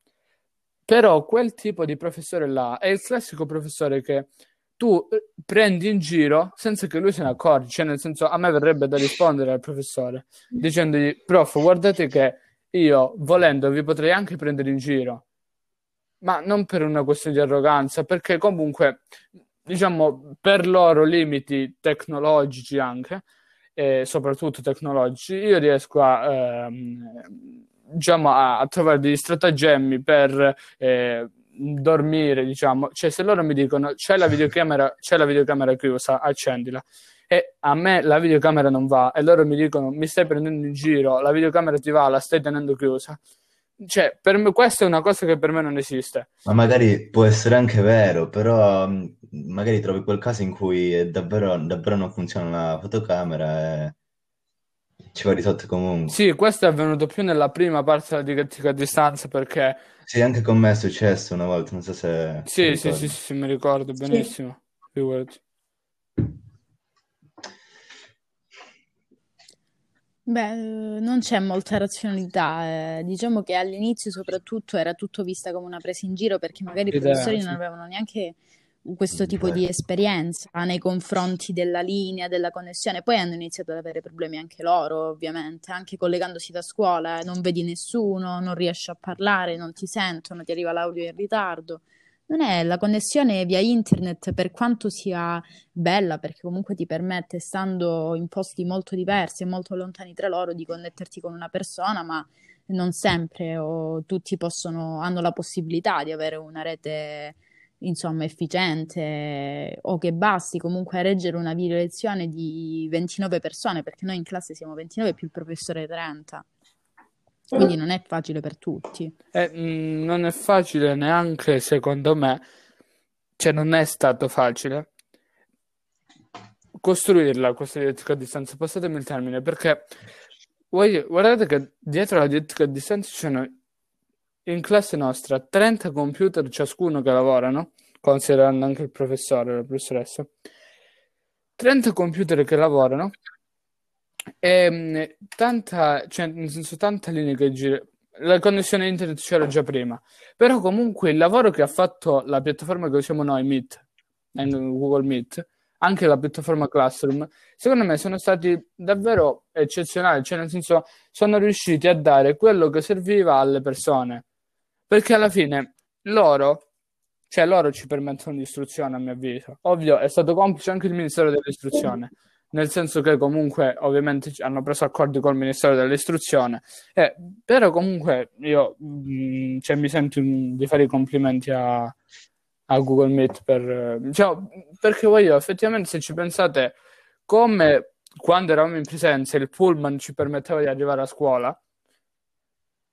Speaker 2: Però quel tipo di professore là è il classico professore che tu eh, prendi in giro senza che lui se ne accorgi, cioè nel senso a me verrebbe da rispondere al professore dicendogli, prof, guardate che io volendo vi potrei anche prendere in giro, ma non per una questione di arroganza, perché comunque, diciamo, per loro limiti tecnologici anche, e soprattutto tecnologici, io riesco a, ehm, diciamo, a, a trovare degli stratagemmi per eh, dormire, diciamo, cioè se loro mi dicono c'è la videocamera, c'è la videocamera chiusa, accendila. E a me la videocamera non va e loro mi dicono mi stai prendendo in giro, la videocamera ti va, la stai tenendo chiusa. Cioè, per me questa è una cosa che per me non esiste.
Speaker 4: Ma magari può essere anche vero, però mh, magari trovi quel caso in cui è davvero, davvero non funziona la fotocamera e ci va di sotto comunque.
Speaker 2: Sì, questo è avvenuto più nella prima parte della didattica a distanza perché
Speaker 4: Sì, anche con me è successo una volta, non so se
Speaker 2: sì, sì, sì, sì, sì, mi ricordo
Speaker 3: Sì.
Speaker 2: benissimo. Figurati.
Speaker 1: Beh, eh, non c'è molta razionalità. eh. Diciamo che all'inizio soprattutto era tutto vista come una presa in giro perché magari i professori non
Speaker 2: sì.
Speaker 1: avevano neanche questo tipo di esperienza nei confronti della linea, della connessione. Poi hanno iniziato ad avere problemi anche loro, ovviamente, anche collegandosi da scuola, eh, non vedi nessuno, non riesci a parlare, non ti sentono, ti arriva l'audio in ritardo. Non è la connessione via internet per quanto sia bella, perché comunque ti permette, stando in posti molto diversi e molto lontani tra loro, di connetterti con una persona, ma non sempre o tutti possono, hanno la possibilità di avere una rete insomma efficiente o che basti comunque a reggere una video lezione di 29 persone, perché noi in classe siamo 29 più il professore 30. Quindi non è facile per tutti.
Speaker 2: Eh, mh, non è facile neanche secondo me, cioè non è stato facile costruirla questa didattica a distanza, passatemi il termine, perché voi, guardate che dietro la didattica a distanza ci sono in classe nostra 30 computer ciascuno che lavorano, considerando anche il professore, la professoressa, 30 computer che lavorano e mm, tanta, cioè, nel senso, tanta linea che gira. La connessione internet c'era già prima, però comunque il lavoro che ha fatto la piattaforma che usiamo noi, Meet, Google Meet, anche la piattaforma Classroom, secondo me sono stati davvero eccezionali, cioè nel senso sono riusciti a dare quello che serviva alle persone, perché alla fine loro, cioè loro ci permettono l'istruzione a mio avviso, ovvio è stato complice anche il Ministero dell'Istruzione, nel senso che comunque ovviamente hanno preso accordi col Ministero dell'Istruzione, eh, però comunque io mh, mm, cioè, mi sento di fare i complimenti a, a Google Meet per, cioè, perché voglio effettivamente se ci pensate come quando eravamo in presenza il pullman ci permetteva di arrivare a scuola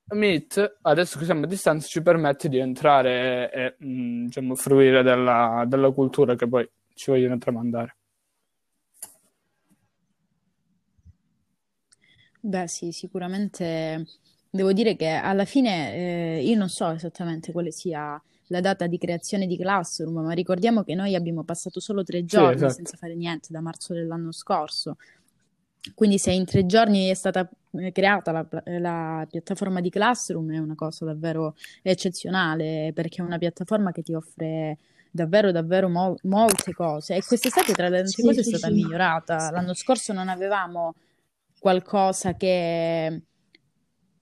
Speaker 2: Meet adesso che siamo a distanza ci permette di entrare e, e mh, diciamo, fruire della, della cultura che poi ci vogliono tramandare
Speaker 1: Beh, sì, sicuramente devo dire che alla fine eh, io non so esattamente quale sia la data di creazione di Classroom, ma ricordiamo che noi abbiamo passato solo tre giorni esatto. senza fare niente da marzo dell'anno scorso. Quindi se in tre giorni è stata eh, creata la, la, piattaforma di Classroom è una cosa davvero eccezionale perché è una piattaforma che ti offre davvero davvero mo- molte cose e quest'estate tra le tante sì, cose sì, è stata sì. migliorata. L'anno scorso non avevamo qualcosa che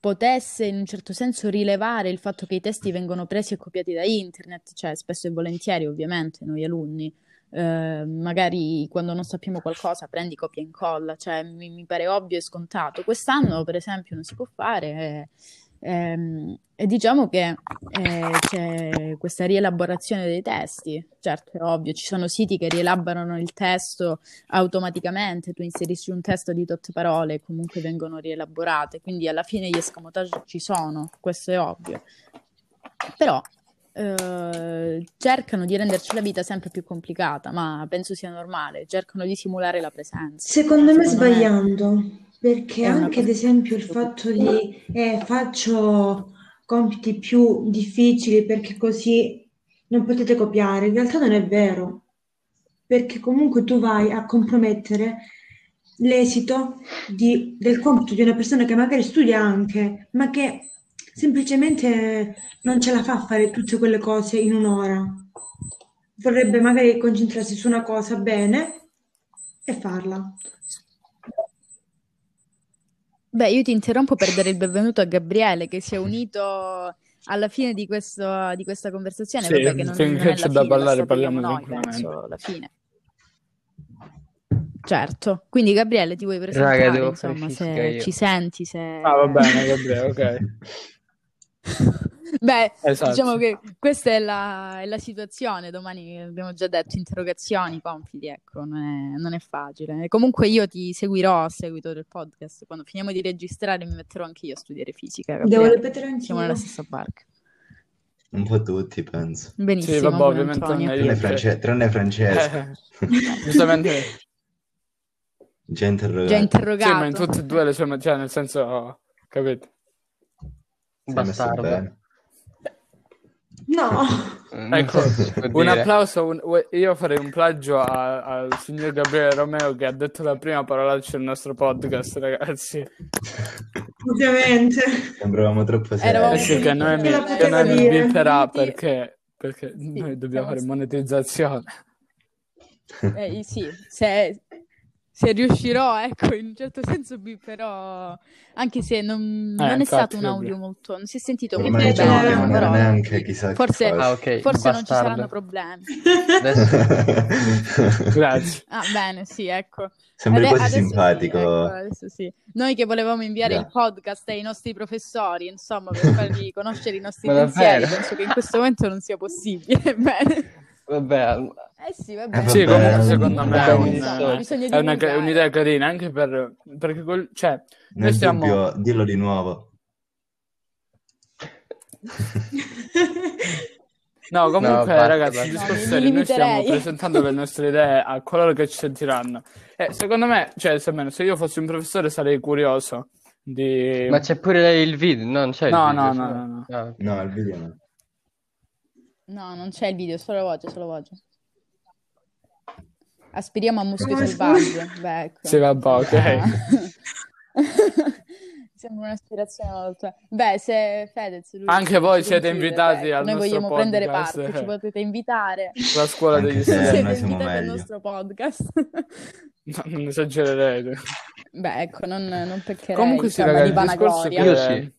Speaker 1: potesse in un certo senso rilevare il fatto che i testi vengono presi e copiati da internet, cioè spesso e volentieri ovviamente noi alunni, eh, magari quando non sappiamo qualcosa prendi copia e incolla, cioè mi, mi, pare ovvio e scontato. Quest'anno per esempio non si può fare. Eh, Ehm, e diciamo che eh, c'è questa rielaborazione dei testi, certo è ovvio, ci sono siti che rielaborano il testo automaticamente, tu inserisci un testo di tot parole e comunque vengono rielaborate, quindi alla fine gli escamotage ci sono, questo è ovvio. Però eh, cercano di renderci la vita sempre più complicata, ma penso sia normale, cercano di simulare la presenza.
Speaker 3: Secondo me Secondo sbagliando. Me... Perché anche ad esempio il fatto di eh, faccio compiti più difficili perché così non potete copiare, in realtà non è vero, perché comunque tu vai a compromettere l'esito di, del compito di una persona che magari studia anche, ma che semplicemente non ce la fa a fare tutte quelle cose in un'ora. Vorrebbe magari concentrarsi su una cosa bene e farla.
Speaker 1: Beh, io ti interrompo per dare il benvenuto a Gabriele che si è unito alla fine di, questo, di questa conversazione.
Speaker 2: Sì,
Speaker 1: Vabbè, che non, non è
Speaker 2: c'è da parlare, parliamo noi,
Speaker 1: penso, la fine. Certo, quindi Gabriele ti vuoi presentare, Raga, insomma, se io. ci senti, se...
Speaker 2: Ah, va bene, Gabriele, ok.
Speaker 1: Beh, esatto. diciamo che questa è la, è la, situazione. Domani abbiamo già detto interrogazioni, compiti, ecco, non è, non è, facile. comunque io ti seguirò a seguito del podcast. Quando finiamo di registrare mi metterò anche io a studiare fisica.
Speaker 3: Gabriele. Devo ripetere anche
Speaker 1: Siamo nella stessa barca.
Speaker 4: Un po' tutti, penso.
Speaker 1: Benissimo.
Speaker 2: Sì, vabbè, ovviamente
Speaker 4: tranne, france- tranne Francesco.
Speaker 2: giustamente.
Speaker 4: Già interrogato.
Speaker 1: Già interrogato.
Speaker 2: Sì, ma in tutte e due le sue, cioè nel senso, capito?
Speaker 4: Bastardo.
Speaker 3: No.
Speaker 2: ecco, un applauso, un, io farei un plagio al signor Gabriele Romeo che ha detto la prima parolaccia del nostro podcast, ragazzi.
Speaker 3: Ovviamente.
Speaker 4: Sembravamo troppo seri.
Speaker 2: Eh sì, che noi mi, che noi mi bipperà perché, perché sì, noi dobbiamo fare monetizzazione.
Speaker 1: Eh, sì, se, se riuscirò, ecco, in un certo senso bipperò, anche se non,
Speaker 2: Eh,
Speaker 1: non è stato un audio molto, non si è sentito molto bene,
Speaker 4: non
Speaker 1: però
Speaker 4: neanche chissà
Speaker 1: forse.
Speaker 5: Ah, ok,
Speaker 1: forse non ci saranno problemi.
Speaker 5: Adesso...
Speaker 2: Grazie.
Speaker 1: Ah, bene, sì, ecco.
Speaker 4: Sembri
Speaker 1: Ade-
Speaker 4: quasi
Speaker 1: adesso sì,
Speaker 4: simpatico.
Speaker 1: ecco, adesso sì. Noi che volevamo inviare il
Speaker 4: Già.
Speaker 1: podcast ai nostri professori, insomma, per fargli conoscere i nostri
Speaker 5: Ma
Speaker 1: pensieri,
Speaker 5: davvero?
Speaker 1: penso che in questo momento non sia possibile. Bene.
Speaker 5: Vabbè, al-
Speaker 1: Eh sì,
Speaker 4: Eh,
Speaker 1: vabbè.
Speaker 2: Sì,
Speaker 4: vabbè,
Speaker 2: comunque secondo me è, un- è una- un'idea carina, anche per, perché col- cioè, noi
Speaker 4: Nel
Speaker 2: stiamo...
Speaker 4: dubbio, dillo di nuovo.
Speaker 2: No, comunque,
Speaker 5: No,
Speaker 2: ragazzi, il
Speaker 1: No,
Speaker 2: discorso serio, noi stiamo presentando le nostre idee a coloro che ci sentiranno. E secondo me, cioè, se, almeno se io fossi un professore sarei curioso di...
Speaker 5: Ma c'è pure il video, no, non c'è il
Speaker 2: No,
Speaker 5: video.
Speaker 2: no, no, no, no.
Speaker 5: Ah.
Speaker 4: No, il video no.
Speaker 1: No, non c'è il video, solo voce, solo voce. Aspiriamo a muschio
Speaker 3: Come
Speaker 1: selvaggio. Beh, ecco.
Speaker 2: Sì, vabbè, ok.
Speaker 1: Ah. Sembra un'ispirazione molto... Beh, se Fedez... lui
Speaker 2: Anche voi siete invitati
Speaker 1: beh,
Speaker 2: al
Speaker 1: Noi
Speaker 2: nostro
Speaker 1: vogliamo prendere parte, ci potete invitare.
Speaker 2: La scuola degli
Speaker 4: se-
Speaker 1: Se
Speaker 2: studenti.
Speaker 1: siete invitati al nostro podcast.
Speaker 2: No, non esagererete.
Speaker 1: Beh, ecco, non, non peccherei,
Speaker 2: Comunque sì,
Speaker 1: insomma,
Speaker 2: ragazzi,
Speaker 1: di
Speaker 2: il discorso che...
Speaker 5: Io sì.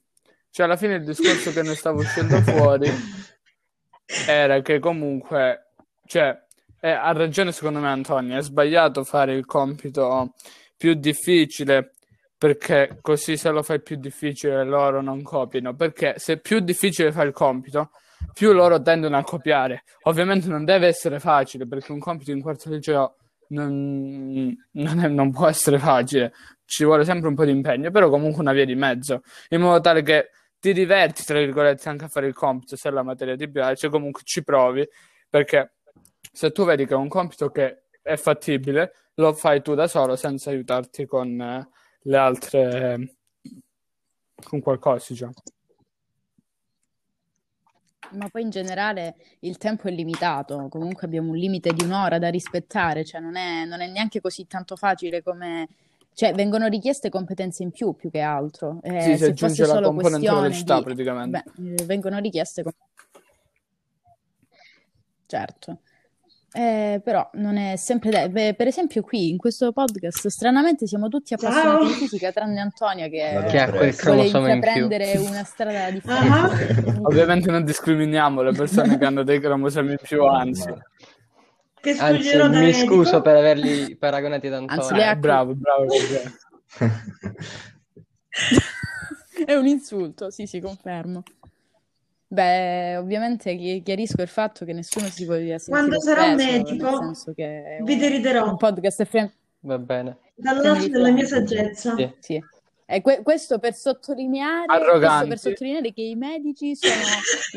Speaker 2: Cioè, alla fine il discorso che ne stava uscendo fuori era che comunque, cioè, eh, ha ragione secondo me Antonio, è sbagliato fare il compito più difficile perché così se lo fai più difficile loro non copiano, perché se più difficile fai il compito, più loro tendono a copiare. Ovviamente non deve essere facile perché un compito in quarto liceo non, non è- non può essere facile, ci vuole sempre un po' di impegno, però comunque una via di mezzo, in modo tale che ti diverti, tra virgolette, anche a fare il compito, se la materia ti piace, comunque ci provi, perché se tu vedi che è un compito che è fattibile, lo fai tu da solo senza aiutarti con eh, le altre, con qualcosa, diciamo.
Speaker 1: Ma poi in generale il tempo è limitato, comunque abbiamo un limite di un'ora da rispettare, cioè non è, non è neanche così tanto facile come... Cioè vengono richieste competenze in più, più che altro. Eh,
Speaker 2: Sì, si
Speaker 1: se
Speaker 2: aggiunge la
Speaker 1: solo
Speaker 2: componente velocità
Speaker 1: di...
Speaker 2: praticamente.
Speaker 1: Beh, eh, vengono richieste... Certo. Eh, però non è sempre de- beh, per esempio qui in questo podcast stranamente siamo tutti appassionati
Speaker 3: Ciao.
Speaker 1: di fisica tranne Antonia che
Speaker 5: Che ha quel cromosoma in più.
Speaker 1: intraprendere una strada
Speaker 3: Ah.
Speaker 1: differente.
Speaker 2: Ovviamente non discriminiamo le persone che hanno dei cromosomi in più, anzi.
Speaker 3: Che
Speaker 5: Anzi,
Speaker 3: da
Speaker 5: mi
Speaker 3: medico.
Speaker 5: scuso per averli paragonati ad
Speaker 1: Anzi,
Speaker 2: Eh,
Speaker 1: ha-
Speaker 2: bravo, bravo, bravo.
Speaker 1: È un insulto, sì, sì, confermo. Beh, ovviamente chi- chiarisco il fatto che nessuno si voglia sentire
Speaker 3: Quando sarò
Speaker 1: offeso,
Speaker 3: medico,
Speaker 1: nel senso che è
Speaker 3: Vi
Speaker 1: un,
Speaker 3: deriderò
Speaker 1: un podcast è frem-
Speaker 5: Va bene.
Speaker 3: dal
Speaker 1: Family
Speaker 3: lato della mia saggezza.
Speaker 5: Sì.
Speaker 1: Sì. E que- questo per sottolineare, questo
Speaker 2: Arroganti.
Speaker 1: per sottolineare che i medici sono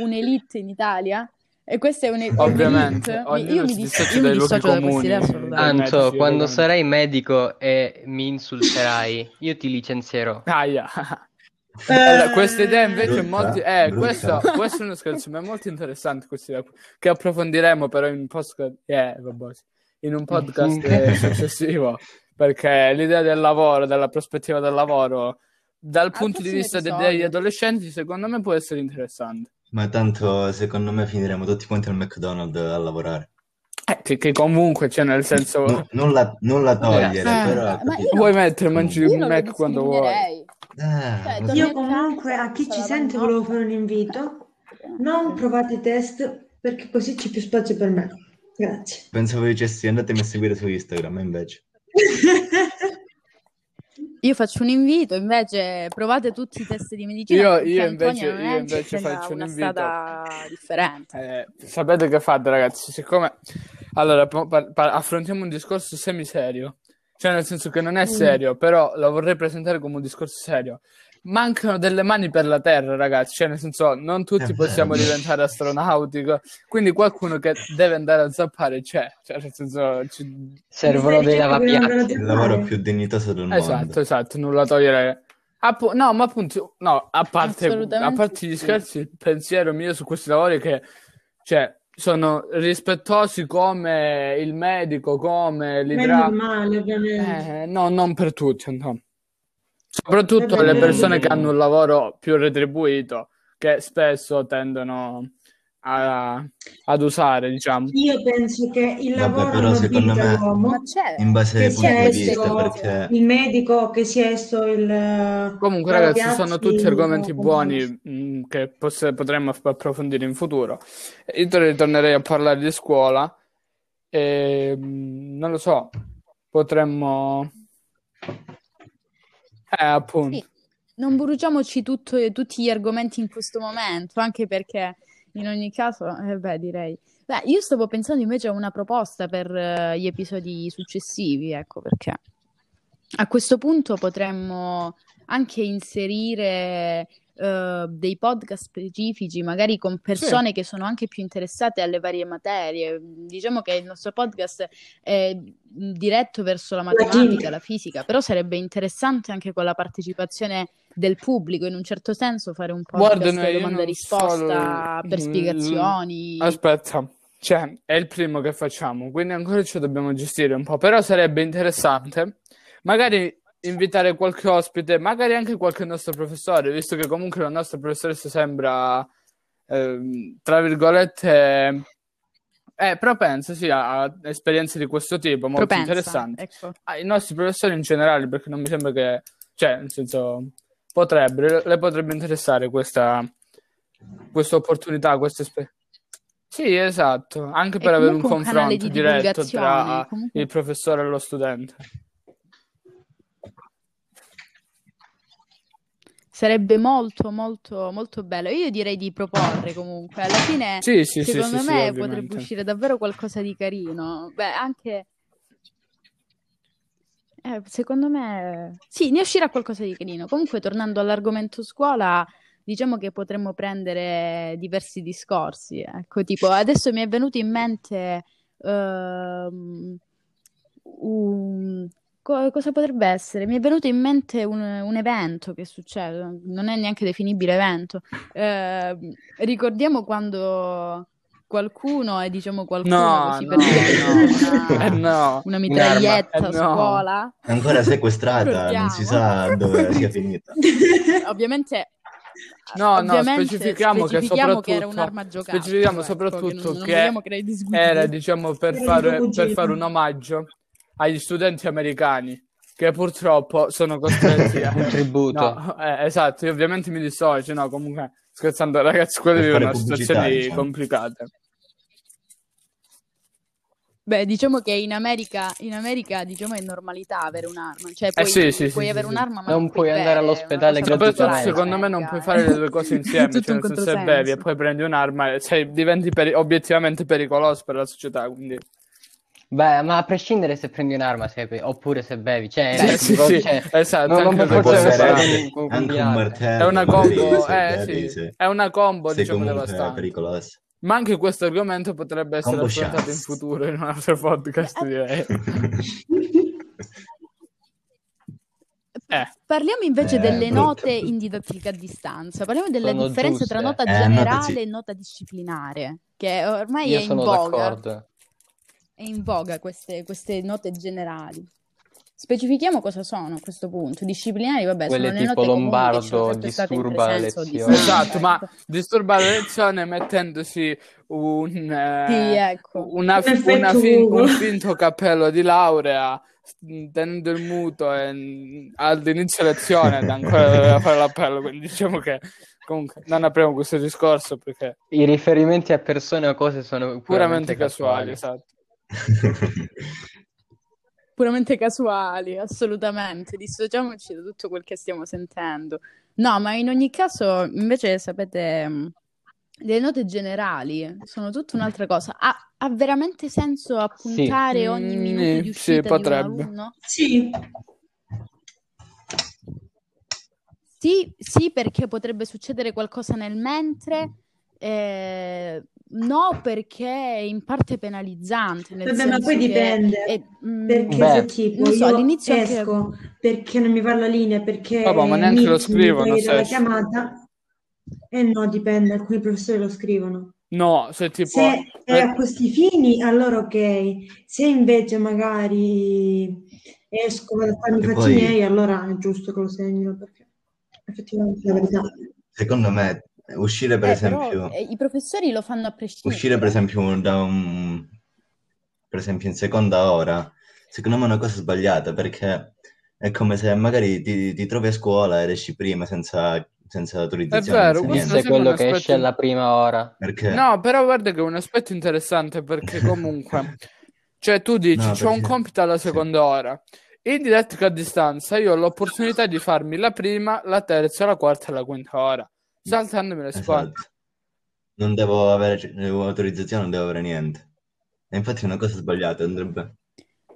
Speaker 1: un'elite in Italia e questa è un-
Speaker 2: Ovviamente,
Speaker 1: un'elite.
Speaker 2: ognuno
Speaker 1: Io mi,
Speaker 2: si
Speaker 1: dis-
Speaker 2: dissocia
Speaker 1: io mi
Speaker 2: dai luoghi
Speaker 1: dissocio da questa
Speaker 2: comuni.
Speaker 1: idea assolutamente.
Speaker 2: Ah,
Speaker 5: Anto,
Speaker 2: medici,
Speaker 5: quando sarai medico e mi insulterai, io ti licenzierò.
Speaker 2: Aia.
Speaker 3: Eh,
Speaker 2: Allora, questa idea invece è molto... Eh, questo può essere uno scherzo, ma è molto interessante questa idea, che approfondiremo però in un podcast... eh, vabbè, in un podcast eh, successivo, perché l'idea del lavoro, della prospettiva del lavoro, dal
Speaker 1: Al
Speaker 2: punto di vista de- degli adolescenti, secondo me può essere interessante.
Speaker 4: Ma tanto secondo me finiremo tutti quanti al McDonald's a lavorare.
Speaker 2: Eh, che, che comunque, cioè nel senso...
Speaker 4: No, nulla, nulla togliere,
Speaker 2: Eh,
Speaker 4: però...
Speaker 1: ma
Speaker 4: capito?
Speaker 1: io-
Speaker 2: Vuoi mettere, mangi
Speaker 1: non lo
Speaker 2: Mac quando vuoi.
Speaker 4: Eh,
Speaker 1: Cioè.
Speaker 3: Io comunque a chi ci sente volevo fare un invito. Non provate i test perché così c'è più spazio per me. Grazie.
Speaker 4: Pensavo dicessi andatemi a seguire su Instagram, e invece.
Speaker 1: Io faccio un invito, invece provate tutti i test di medicina
Speaker 2: Io- io invece- io invece faccio un
Speaker 1: una
Speaker 2: invito.
Speaker 1: strada differente.
Speaker 2: Eh, sapete che fate, ragazzi? Siccome allora pa- pa- affrontiamo un discorso semiserio, cioè nel senso che non è serio, però lo vorrei presentare come un discorso serio. Mancano delle mani per la terra, ragazzi, cioè nel senso non tutti possiamo diventare astronauti, quindi qualcuno che deve andare a zappare c'è, cioè nel senso ci-
Speaker 5: Servono dei lavapiatti.
Speaker 4: Il lavoro più dignitoso del mondo.
Speaker 2: Esatto, esatto, nulla togliere. Appu- no, ma appunto, no, a parte, a parte gli
Speaker 1: sì.
Speaker 2: scherzi, il pensiero mio su questi lavori è che, cioè, sono rispettosi come il medico, come
Speaker 3: Ma è
Speaker 2: l'idraulico.
Speaker 3: normale, ovviamente.
Speaker 2: Eh, no, non per tutti, no. Soprattutto le persone che hanno un lavoro più retribuito, che spesso tendono a- ad usare, diciamo.
Speaker 3: Io penso che il
Speaker 4: Vabbè,
Speaker 3: lavoro
Speaker 4: però secondo me-
Speaker 3: l'uomo.
Speaker 4: In base
Speaker 3: che
Speaker 4: ai
Speaker 3: sia
Speaker 4: punti di vista,
Speaker 3: esso
Speaker 4: perché
Speaker 3: il medico, che sia esso il...
Speaker 2: Comunque, ragazzi,
Speaker 3: Piazzi,
Speaker 2: sono tutti argomenti buoni mh, che poss- potremmo approfondire in futuro. Io tor- tornerei a parlare di scuola e mh, non lo so, potremmo... Eh, appunto.
Speaker 1: Sì. Non bruciamoci tutto- tutti gli argomenti in questo momento, anche perché in ogni caso, eh beh, direi. Beh, io stavo pensando invece a una proposta per eh, gli episodi successivi, ecco perché a questo punto potremmo anche inserire eh, dei podcast specifici, magari con persone che sono anche più interessate alle varie materie. Diciamo che il nostro podcast è diretto verso la matematica,
Speaker 3: chimica.
Speaker 1: la fisica, però sarebbe interessante anche con la partecipazione del pubblico, in un certo senso fare un
Speaker 2: no, io
Speaker 1: domanda e risposta
Speaker 2: solo-
Speaker 1: per spiegazioni.
Speaker 2: Aspetta, cioè, è il primo che facciamo, quindi ancora ci dobbiamo gestire un po', però sarebbe interessante magari invitare qualche ospite, magari anche qualche nostro professore, visto che comunque la nostra professoressa sembra, ehm, tra virgolette, eh, propensa, sì, a, a esperienze di questo tipo, molto
Speaker 1: Propensa,
Speaker 2: interessanti.
Speaker 1: ecco.
Speaker 2: ai nostri professori in generale, perché non mi sembra che, cioè, nel senso, potrebbe, le potrebbe interessare questa, questa opportunità, questa esperienza. Sì, esatto, anche per avere un
Speaker 1: un
Speaker 2: confronto
Speaker 1: di
Speaker 2: diretto tra
Speaker 1: comunque-
Speaker 2: il professore e lo studente.
Speaker 1: Sarebbe molto, molto, molto bello. Io direi di proporre comunque. Alla fine,
Speaker 2: Sì, sì,
Speaker 1: secondo
Speaker 2: sì,
Speaker 1: me, potrebbe uscire davvero qualcosa di carino. Beh, anche... Eh, secondo me... Sì, ne uscirà qualcosa di carino. Comunque, tornando all'argomento scuola, diciamo che potremmo prendere diversi discorsi. Ecco, tipo, adesso mi è venuto in mente... ehm, un- co- cosa potrebbe essere? Mi è venuto in mente un, un evento che succede, non è neanche definibile evento. Eh, ricordiamo quando qualcuno, e diciamo qualcuno
Speaker 2: No,
Speaker 1: così
Speaker 2: no,
Speaker 1: per dire,
Speaker 2: no.
Speaker 1: una,
Speaker 2: Eh no.
Speaker 1: una mitraglietta
Speaker 2: Eh
Speaker 1: a
Speaker 2: no.
Speaker 1: scuola,
Speaker 4: ancora sequestrata, non si sa dove sia finita.
Speaker 1: ovviamente...
Speaker 2: No, no,
Speaker 1: ovviamente
Speaker 2: specifichiamo che
Speaker 1: specifichiamo che era un'arma giocata.
Speaker 2: specifichiamo
Speaker 1: ecco,
Speaker 2: soprattutto
Speaker 1: che non, non
Speaker 2: che. Era, diciamo, per
Speaker 3: Era
Speaker 2: fare, per fare un omaggio agli studenti americani che purtroppo sono costretti a...
Speaker 5: Un tributo.
Speaker 2: No, eh, esatto, io ovviamente mi dissocio, no, comunque scherzando ragazzi, vivono
Speaker 4: fare
Speaker 2: situazioni
Speaker 4: pubblicità, diciamo.
Speaker 2: complicate.
Speaker 1: Beh, diciamo che in America, in America diciamo è normalità avere un'arma, cioè puoi,
Speaker 2: Eh sì, sì,
Speaker 1: puoi
Speaker 2: sì,
Speaker 1: avere
Speaker 2: sì,
Speaker 1: un'arma ma
Speaker 5: Non puoi
Speaker 1: bere,
Speaker 5: andare
Speaker 1: è una
Speaker 5: all'ospedale
Speaker 2: Soprattutto
Speaker 5: gratuitamente.
Speaker 1: culturale
Speaker 2: secondo me non puoi fare le due cose insieme, cioè nel senso se bevi e poi prendi un'arma e sei- diventi peri- obiettivamente pericoloso per la società, quindi...
Speaker 5: Beh, ma a prescindere se prendi un'arma se- oppure se bevi, cioè,
Speaker 2: Sì,
Speaker 5: eh,
Speaker 2: sì,
Speaker 5: tipo,
Speaker 2: sì,
Speaker 5: cioè,
Speaker 2: esatto,
Speaker 5: non, non
Speaker 2: anche
Speaker 5: deve
Speaker 2: è-
Speaker 5: essere
Speaker 4: un
Speaker 5: combinate.
Speaker 4: martello,
Speaker 2: È una combo,
Speaker 4: se
Speaker 2: eh
Speaker 4: bevi,
Speaker 2: sì, è una combo
Speaker 4: Sei
Speaker 2: diciamo devastante.
Speaker 4: pericoloso.
Speaker 2: Ma anche questo argomento potrebbe essere
Speaker 4: Combo
Speaker 2: affrontato in
Speaker 4: shots.
Speaker 2: futuro in un altro podcast, direi. Eh,
Speaker 1: Parliamo invece
Speaker 4: Eh,
Speaker 1: delle
Speaker 4: brutto,
Speaker 1: note in didattica a distanza. Parliamo della
Speaker 5: Sono
Speaker 1: differenza tra
Speaker 5: giuste.
Speaker 1: nota
Speaker 4: Eh, note
Speaker 1: generale
Speaker 4: sì.
Speaker 1: e nota disciplinare, che ormai
Speaker 5: Io
Speaker 1: è in
Speaker 5: sono
Speaker 1: voga.
Speaker 5: d'accordo.
Speaker 1: È in voga queste, queste note generali. Specifichiamo cosa sono a questo punto. Disciplinari, vabbè,
Speaker 5: Quelle
Speaker 1: sono le
Speaker 5: tipo Lombardo, disturba la lezione.
Speaker 2: esatto, ma disturba la lezione mettendosi un, eh,
Speaker 1: Sì, ecco.
Speaker 2: una- una fin- un finto cappello di laurea, tenendo il muto e, mm, all'inizio lezione ed ancora doveva fare l'appello, quindi diciamo che comunque non apriamo questo discorso perché
Speaker 5: I riferimenti a persone o cose sono
Speaker 2: puramente
Speaker 5: puramente
Speaker 2: casuali,
Speaker 5: casuali.
Speaker 2: esatto.
Speaker 1: Puramente casuali, assolutamente. Dissociamoci da tutto quel che stiamo sentendo. No, ma in ogni caso, invece, sapete, le note generali sono tutta un'altra cosa. Ha, ha veramente senso appuntare ogni
Speaker 2: Mm,
Speaker 1: minuto
Speaker 2: sì,
Speaker 1: di uscita di un
Speaker 2: potrebbe.
Speaker 1: alunno?
Speaker 3: Sì,
Speaker 1: Sì, sì, perché potrebbe succedere qualcosa nel mentre. eh, no, perché è in parte penalizzante. Nel
Speaker 3: vabbè, ma poi
Speaker 1: che
Speaker 3: dipende.
Speaker 1: è- mm,
Speaker 3: Perché
Speaker 5: Beh,
Speaker 3: se tipo
Speaker 1: non so,
Speaker 3: io
Speaker 1: all'inizio anche-
Speaker 3: esco perché non mi va la linea, perché
Speaker 2: Vabbè, ma neanche lo scrivono, se-
Speaker 3: chiamata, e no, dipende, alcuni professori lo scrivono.
Speaker 2: No, se tipo...
Speaker 3: Se è
Speaker 2: eh,
Speaker 3: a questi fini, allora ok. Se invece magari esco vado a farmi i fatti
Speaker 4: poi-
Speaker 3: miei, allora è giusto che lo segnino, perché effettivamente è la verità.
Speaker 4: Secondo me uscire per
Speaker 1: Eh,
Speaker 4: esempio,
Speaker 1: però eh, i professori lo fanno a
Speaker 4: uscire per
Speaker 1: prescindere.
Speaker 4: esempio da un, per esempio in seconda ora, secondo me è una cosa sbagliata perché è come se magari ti, ti trovi a scuola ed esci prima senza, senza
Speaker 2: È
Speaker 4: autorizzazione,
Speaker 2: vero,
Speaker 4: senza
Speaker 2: questo
Speaker 5: Questo è
Speaker 4: niente.
Speaker 2: sembra un
Speaker 5: quello che esce
Speaker 2: aspetto...
Speaker 5: alla prima ora.
Speaker 4: Perché?
Speaker 2: No, però guarda che è un aspetto interessante perché comunque, cioè tu dici,
Speaker 4: No,
Speaker 2: c'ho un
Speaker 4: perché...
Speaker 2: compito alla
Speaker 4: Sì.
Speaker 2: seconda ora. In didattica a distanza io ho l'opportunità di farmi la prima, la terza, la quarta e la quinta ora, saltandomi le scuole.
Speaker 4: Esatto. Non devo avere autorizzazione, non devo avere niente. E infatti è una cosa sbagliata, andrebbe,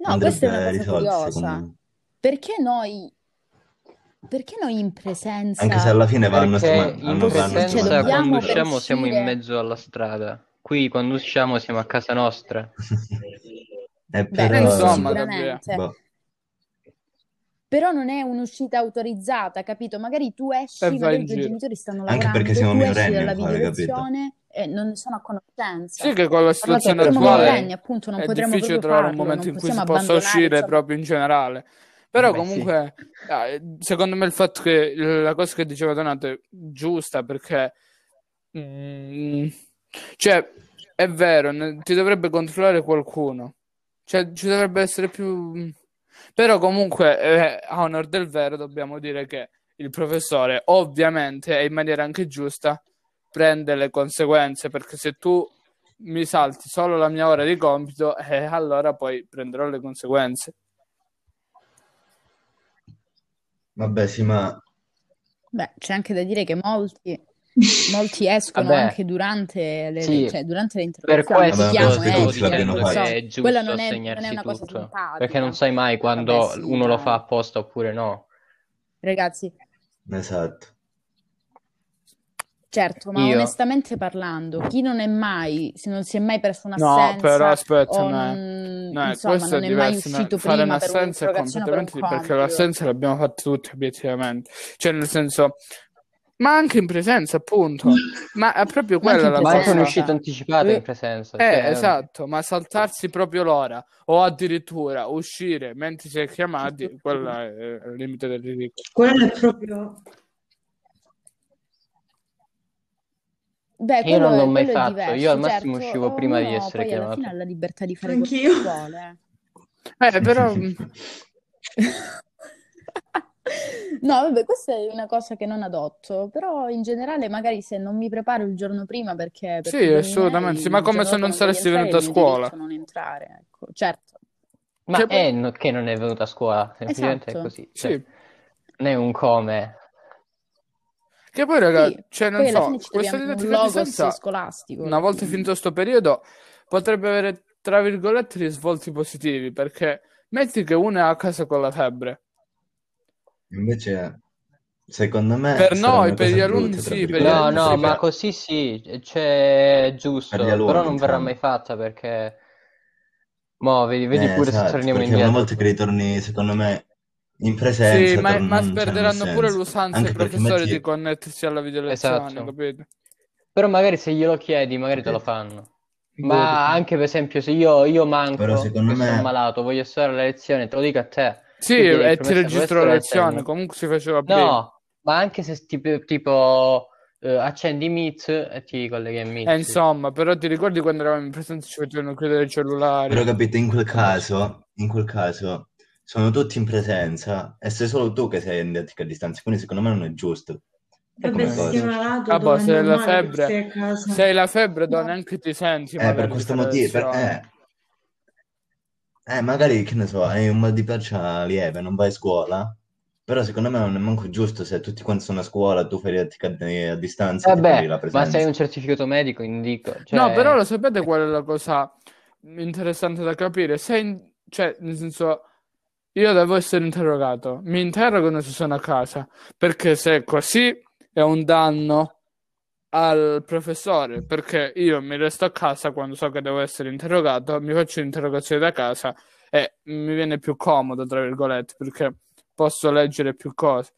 Speaker 1: No, questa è una
Speaker 4: andrebbe
Speaker 1: cosa
Speaker 4: risolta.
Speaker 1: Perché noi, perché noi in
Speaker 4: Anche se
Speaker 1: presenza,
Speaker 4: alla fine vanno,
Speaker 5: Perché
Speaker 4: ma-
Speaker 5: in
Speaker 4: hanno, vanno
Speaker 5: presenza
Speaker 1: cioè
Speaker 4: scuola.
Speaker 1: dobbiamo
Speaker 5: quando usciamo siamo in
Speaker 1: uscire,
Speaker 5: mezzo alla strada. Qui quando usciamo siamo a casa nostra.
Speaker 4: Eh,
Speaker 1: beh,
Speaker 2: Eh,
Speaker 4: però...
Speaker 1: questo
Speaker 2: insomma,
Speaker 4: boh.
Speaker 1: Però non è un'uscita autorizzata, capito? Magari tu esci,
Speaker 2: E
Speaker 1: magari i tuoi
Speaker 2: giro.
Speaker 1: genitori stanno
Speaker 4: Anche perché
Speaker 1: lavorando,
Speaker 4: siamo
Speaker 1: tu esci dalla videolezione e non ne sono a conoscenza.
Speaker 2: Sì che con la
Speaker 1: Parlate,
Speaker 2: situazione
Speaker 1: siamo
Speaker 2: attuale
Speaker 1: minorenni, appunto, non
Speaker 2: è difficile trovare un
Speaker 1: farlo,
Speaker 2: momento
Speaker 1: non
Speaker 2: in cui si possa uscire
Speaker 1: insomma.
Speaker 2: proprio in generale. Però
Speaker 5: Beh, sì.
Speaker 2: comunque, eh, secondo me il fatto che la cosa che diceva Donato è giusta perché, mm, cioè, è vero, ti dovrebbe controllare qualcuno. Cioè, ci dovrebbe essere più... Però comunque, eh, a onor del vero, dobbiamo dire che il professore, ovviamente, e in maniera anche giusta, prende le conseguenze, perché se tu mi salti solo la mia ora di compito, eh, allora poi prenderò le conseguenze.
Speaker 4: Vabbè, sì, ma
Speaker 1: Beh, c'è anche da dire che molti, molti escono
Speaker 5: Vabbè,
Speaker 1: anche durante le,
Speaker 5: sì,
Speaker 1: cioè, durante le
Speaker 5: per
Speaker 1: interrogazioni,
Speaker 5: questo
Speaker 4: Vabbè,
Speaker 1: chiamo,
Speaker 4: penso che
Speaker 1: esci,
Speaker 4: tutti l'abbiano
Speaker 1: insomma,
Speaker 4: fatto.
Speaker 5: che è
Speaker 1: quella
Speaker 5: giusto
Speaker 1: non è, non è una cosa
Speaker 5: tutto,
Speaker 1: simpatica.
Speaker 5: perché non sai mai quando
Speaker 1: Vabbè, sì,
Speaker 5: uno lo fa apposta oppure no.
Speaker 1: Ragazzi,
Speaker 4: esatto.
Speaker 1: certo, ma
Speaker 5: Io,
Speaker 1: onestamente parlando, chi non è mai, se non si è mai preso
Speaker 2: No, però
Speaker 1: un'assenza
Speaker 2: aspetta,
Speaker 1: o
Speaker 2: no,
Speaker 1: insomma,
Speaker 2: questo è
Speaker 1: non è mai
Speaker 2: diverso. no,
Speaker 1: uscito
Speaker 2: Fare
Speaker 1: prima per
Speaker 2: un'assenza è
Speaker 1: un'interrogazione o per un
Speaker 2: completamente perché l'assenza l'abbiamo fatta tutti obiettivamente. Cioè, nel senso, ma anche in presenza, appunto. Ma è proprio
Speaker 1: Ma
Speaker 2: quella
Speaker 1: in
Speaker 2: la
Speaker 5: ma
Speaker 2: cosa.
Speaker 5: un'uscita
Speaker 1: presenza.
Speaker 5: anticipata in
Speaker 1: Eh,
Speaker 5: presenza,
Speaker 2: Eh,
Speaker 5: cioè,
Speaker 2: esatto, ma saltarsi proprio l'ora o addirittura uscire mentre si è chiamati, quella è il limite del ridicolo.
Speaker 3: Quello è proprio...
Speaker 1: Beh,
Speaker 5: io
Speaker 1: quello
Speaker 5: non l'ho mai
Speaker 1: quello
Speaker 5: fatto, io
Speaker 1: diverso,
Speaker 5: al massimo
Speaker 1: certo,
Speaker 5: uscivo prima di
Speaker 1: ognuno
Speaker 5: essere
Speaker 1: poi alla fine
Speaker 5: chiamato.
Speaker 1: ha la libertà di fare quello che
Speaker 3: Anch'io.
Speaker 1: vuole.
Speaker 2: Eh, però,
Speaker 1: No, vabbè, questa è una cosa che non adotto, però in generale magari se non mi preparo il giorno prima perché per
Speaker 2: sì, assolutamente, sì, ma come se non saresti
Speaker 1: è
Speaker 2: venuto a scuola.
Speaker 1: diritto non entrare, ecco. Certo,
Speaker 5: Ma
Speaker 2: Cioè,
Speaker 5: è no- che non è venuto a scuola, semplicemente è
Speaker 1: esatto.
Speaker 5: così. Cioè,
Speaker 2: sì,
Speaker 5: non è un come.
Speaker 2: che poi, raga,
Speaker 1: Sì,
Speaker 2: cioè, non so, questa didattica distanza,
Speaker 1: scolastico
Speaker 2: una volta finito sto periodo, potrebbe avere, tra virgolette, risvolti positivi, perché metti che uno è a casa con la febbre.
Speaker 4: Invece, secondo me,
Speaker 2: Per noi, per gli alunni sì, per gli
Speaker 5: No,
Speaker 2: alunni
Speaker 5: no,
Speaker 2: sì,
Speaker 5: ma
Speaker 2: però...
Speaker 5: così sì, c'è giusto,
Speaker 4: per gli
Speaker 5: però
Speaker 4: alunni,
Speaker 5: non verrà
Speaker 4: insomma.
Speaker 5: mai fatta perché... Mo, vedi, vedi
Speaker 4: Eh,
Speaker 5: pure se
Speaker 4: esatto,
Speaker 5: torniamo
Speaker 4: perché una
Speaker 5: indietro.
Speaker 4: volta che ritorni, secondo me, in
Speaker 2: Sì,
Speaker 4: presenza,
Speaker 2: ma,
Speaker 4: tor-
Speaker 2: ma
Speaker 4: non, cioè,
Speaker 2: perderanno pure l'usanza
Speaker 4: Anche
Speaker 2: professori di
Speaker 4: metti...
Speaker 2: connettersi alla videolezione,
Speaker 5: Esatto.
Speaker 2: capito?
Speaker 5: Però magari se glielo chiedi, magari te lo fanno. Ma anche per esempio se io, io
Speaker 4: Però
Speaker 5: manco,
Speaker 4: secondo
Speaker 5: che sono
Speaker 4: me...
Speaker 5: malato, voglio stare alla lezione, te lo dico a te.
Speaker 2: Sì, e ti
Speaker 5: professore,
Speaker 2: registro la
Speaker 5: professore,
Speaker 2: lezione,
Speaker 5: segno.
Speaker 2: comunque si faceva prima.
Speaker 5: No, ma anche se tipo, tipo eh, accendi Meet e ti colleghi a
Speaker 2: E
Speaker 5: Meet.
Speaker 2: insomma, però ti ricordi quando eravamo in presenza e ci facevano chiudere i
Speaker 4: Però
Speaker 2: cellulari?
Speaker 4: capito, in quel caso, in quel caso, sono tutti in presenza e sei solo tu che sei in a distanza, quindi secondo me non è giusto
Speaker 3: Vabbè, sei malato,
Speaker 2: Ah, boh,
Speaker 3: dove è
Speaker 2: se hai la febbre,
Speaker 3: stai a casa.
Speaker 2: se hai la febbre, do,
Speaker 3: No.
Speaker 2: neanche ti senti
Speaker 4: Eh, per questo motivo, per- eh, eh, magari, che ne so, hai un mal di pancia lieve, non vai a scuola, però secondo me non è manco giusto se tutti quanti sono a scuola, tu fai didattica a, a distanza e ti
Speaker 5: Vabbè,
Speaker 4: fai la
Speaker 5: ma se hai
Speaker 4: presenza.
Speaker 5: un certificato medico, indico,
Speaker 2: No, però
Speaker 5: cioè...
Speaker 2: lo sapete qual è la cosa interessante da capire? Se in- cioè, nel senso, io devo essere interrogato, mi interrogano se sono a casa, perché se è così è un danno al professore, perché io mi resto a casa quando so che devo essere interrogato, mi faccio l'interrogazione da casa e mi viene più comodo, tra virgolette, perché posso leggere più cose.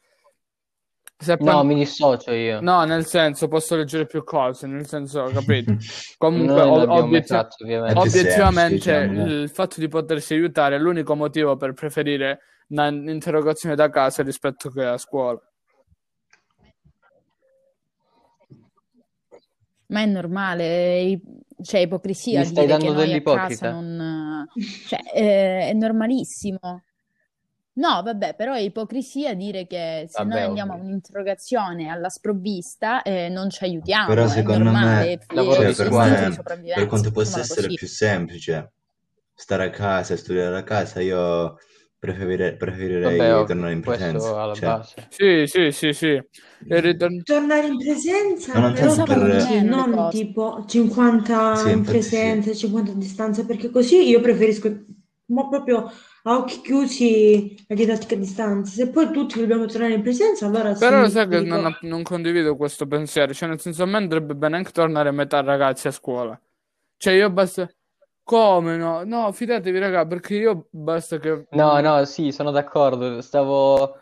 Speaker 2: Se
Speaker 5: No,
Speaker 2: poi...
Speaker 5: mi dissocio io.
Speaker 2: No, nel senso, posso leggere più cose, nel senso, capito? Comunque,
Speaker 5: Noi
Speaker 2: o-
Speaker 5: non l'abbiamo mai
Speaker 2: obiettiv-
Speaker 5: fatto, ovviamente.
Speaker 2: obiettivamente,
Speaker 4: diciamo, no?
Speaker 2: il fatto di potersi aiutare è l'unico motivo per preferire un'interrogazione da casa rispetto che a scuola.
Speaker 1: Ma è normale, è i- c'è ipocrisia
Speaker 5: Mi stai
Speaker 1: dire
Speaker 5: dando
Speaker 1: noi a
Speaker 5: dell'ipocrita?
Speaker 1: casa non... Cioè, eh, è normalissimo. No, vabbè, però è ipocrisia dire che se noi
Speaker 5: Vabbè,
Speaker 1: andiamo a
Speaker 5: ovvio.
Speaker 1: un'interrogazione alla sprovvista eh, non ci aiutiamo,
Speaker 4: Però
Speaker 1: è
Speaker 4: secondo
Speaker 1: normale,
Speaker 4: me, cioè, per me, per quanto possa essere
Speaker 1: così.
Speaker 4: più semplice stare a casa e studiare a casa, io preferire- preferirei
Speaker 5: Vabbè,
Speaker 4: tornare in presenza.
Speaker 5: alla
Speaker 4: Cioè,
Speaker 5: base.
Speaker 2: Sì, sì, sì, sì. Ritorn-
Speaker 3: Tornare in presenza,
Speaker 4: Ma non
Speaker 3: però
Speaker 4: per...
Speaker 3: non tipo 50
Speaker 4: Sì,
Speaker 3: in
Speaker 4: infatti sì.
Speaker 3: presenza, 50 a distanza, perché così io preferisco, ma proprio a occhi chiusi, la didattica a distanza. Se poi tutti dobbiamo tornare in presenza, allora
Speaker 2: Però
Speaker 3: sì,
Speaker 2: sai che non, non condivido questo pensiero, cioè nel senso a me andrebbe bene anche tornare a metà ragazzi a scuola. Cioè io basta... Come no? No, fidatevi raga, perché io basta che...
Speaker 5: No, no, sì, sono d'accordo. Stavo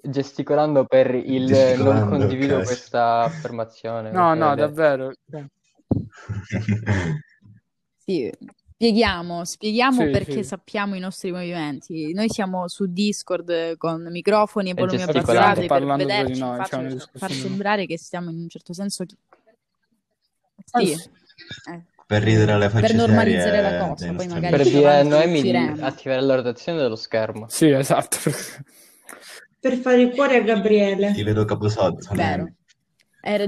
Speaker 5: gesticolando per il non
Speaker 4: Gesticolando,
Speaker 5: condivido
Speaker 4: ok.
Speaker 5: questa affermazione,
Speaker 2: No, no, davvero.
Speaker 1: Sì, spieghiamo, spieghiamo
Speaker 2: Sì,
Speaker 1: perché
Speaker 2: sì.
Speaker 1: sappiamo i nostri movimenti. Noi siamo su Discord con microfoni e
Speaker 5: E
Speaker 1: volumi
Speaker 5: gesticolando.
Speaker 1: abbassati per vederci,
Speaker 2: noi,
Speaker 1: far,
Speaker 2: c'è una
Speaker 1: far
Speaker 2: discussione.
Speaker 1: sembrare che stiamo in un certo senso...
Speaker 2: Ah,
Speaker 1: Sì,
Speaker 2: sì.
Speaker 1: eh,
Speaker 4: Per ridere alle
Speaker 1: per
Speaker 4: facce
Speaker 1: normalizzare la cosa, poi magari
Speaker 5: Per dire a
Speaker 1: avanti
Speaker 5: Noemi di attivare la rotazione dello schermo.
Speaker 2: Sì, esatto.
Speaker 3: per fare il cuore a Gabriele.
Speaker 4: Ti vedo caposotto,
Speaker 1: Vero.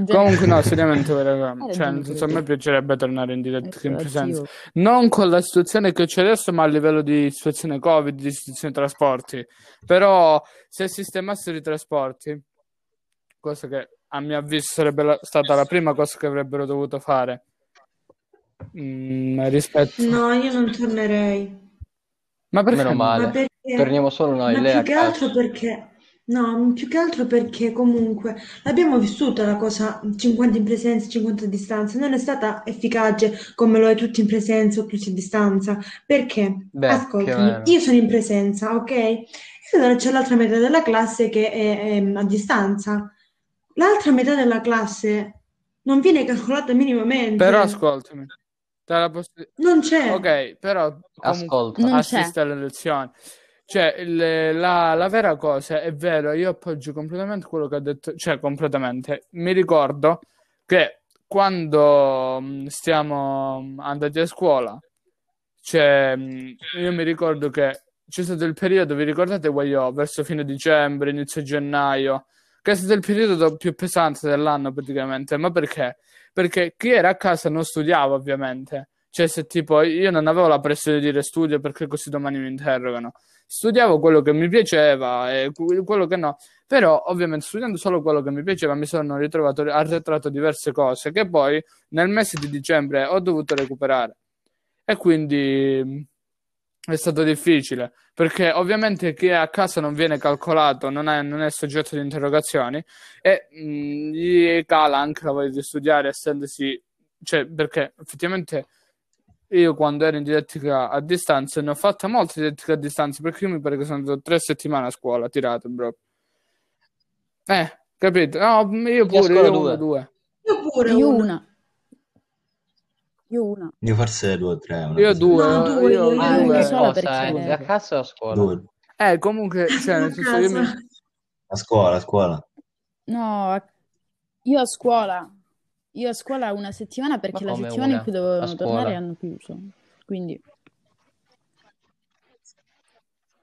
Speaker 2: Comunque no, seriamente.
Speaker 1: Hai
Speaker 2: Cioè, nel senso, a me piacerebbe tornare in
Speaker 1: È
Speaker 2: didattica in presenza. Non con la situazione che c'è adesso, ma a livello di situazione Covid, di situazione trasporti. Però se sistemassero i trasporti, cosa che a mio avviso sarebbe la- stata la prima cosa che avrebbero dovuto fare mm, rispetto...
Speaker 3: No, io non tornerei.
Speaker 2: Ma perché
Speaker 5: Meno
Speaker 2: no?
Speaker 3: Ma
Speaker 5: male.
Speaker 3: perché?
Speaker 5: Torniamo solo noi,
Speaker 3: Ma più
Speaker 5: a
Speaker 3: che altro perché, no, più che altro perché comunque l'abbiamo vissuta la cosa 50 in presenza, 50 a distanza, non è stata efficace come lo è tutti in presenza o tutti a distanza, perché,
Speaker 5: Beh,
Speaker 3: ascoltami, io sono in presenza, ok? E allora c'è l'altra metà della classe che è, è a distanza. L'altra metà della classe non viene calcolata minimamente,
Speaker 2: Però ascoltami. Te la posso-
Speaker 3: non c'è.
Speaker 2: Ok, però
Speaker 5: Ascolta.
Speaker 1: Non
Speaker 2: assiste alle lezioni. Cioè, il- la, la vera cosa è vero, io appoggio completamente quello che ha detto, cioè completamente. Mi ricordo che quando mh, stiamo mh, andati a scuola, cioè, io mi ricordo che c'è stato il periodo, vi ricordate Wayo, verso fine dicembre, inizio gennaio, che è il periodo più pesante dell'anno praticamente. Ma perché? Perché chi era a casa non studiava, ovviamente. Cioè, se tipo io non avevo la pressione di dire studio perché così domani mi interrogano. Studiavo quello che mi piaceva e que- quello che no. Però, ovviamente, studiando solo quello che mi piaceva, mi sono ritrovato arretrato diverse cose che poi nel mese di dicembre ho dovuto recuperare. E quindi è stato difficile perché ovviamente chi è a casa non viene calcolato, non è, non è soggetto di interrogazioni e mh, gli cala anche la voglia di studiare, essendosi, cioè, perché effettivamente io quando ero in didattica a distanza ne ho fatta molte didattica a distanza perché io mi pare che sono andato tre settimane a scuola, tirate proprio. Eh, capito? No, io pure, io
Speaker 5: due.
Speaker 2: uno, due.
Speaker 3: Io pure
Speaker 1: Io
Speaker 3: uno.
Speaker 1: una. Io una.
Speaker 4: Io forse due o tre, una
Speaker 2: Io due,
Speaker 3: No, due,
Speaker 2: io,
Speaker 5: Ah,
Speaker 3: io
Speaker 2: due.
Speaker 5: che
Speaker 1: sola
Speaker 5: cosa?
Speaker 1: perché-
Speaker 5: A casa o a scuola?
Speaker 4: Due.
Speaker 2: Eh, comunque, cioè, nel
Speaker 3: A
Speaker 2: senso, io mi...
Speaker 3: casa.
Speaker 4: A scuola, a scuola.
Speaker 1: No, a- io a scuola. Io a scuola una settimana perché la
Speaker 5: come
Speaker 1: settimana in
Speaker 5: una?
Speaker 1: cui
Speaker 5: A scuola?
Speaker 1: tornare hanno chiuso. Quindi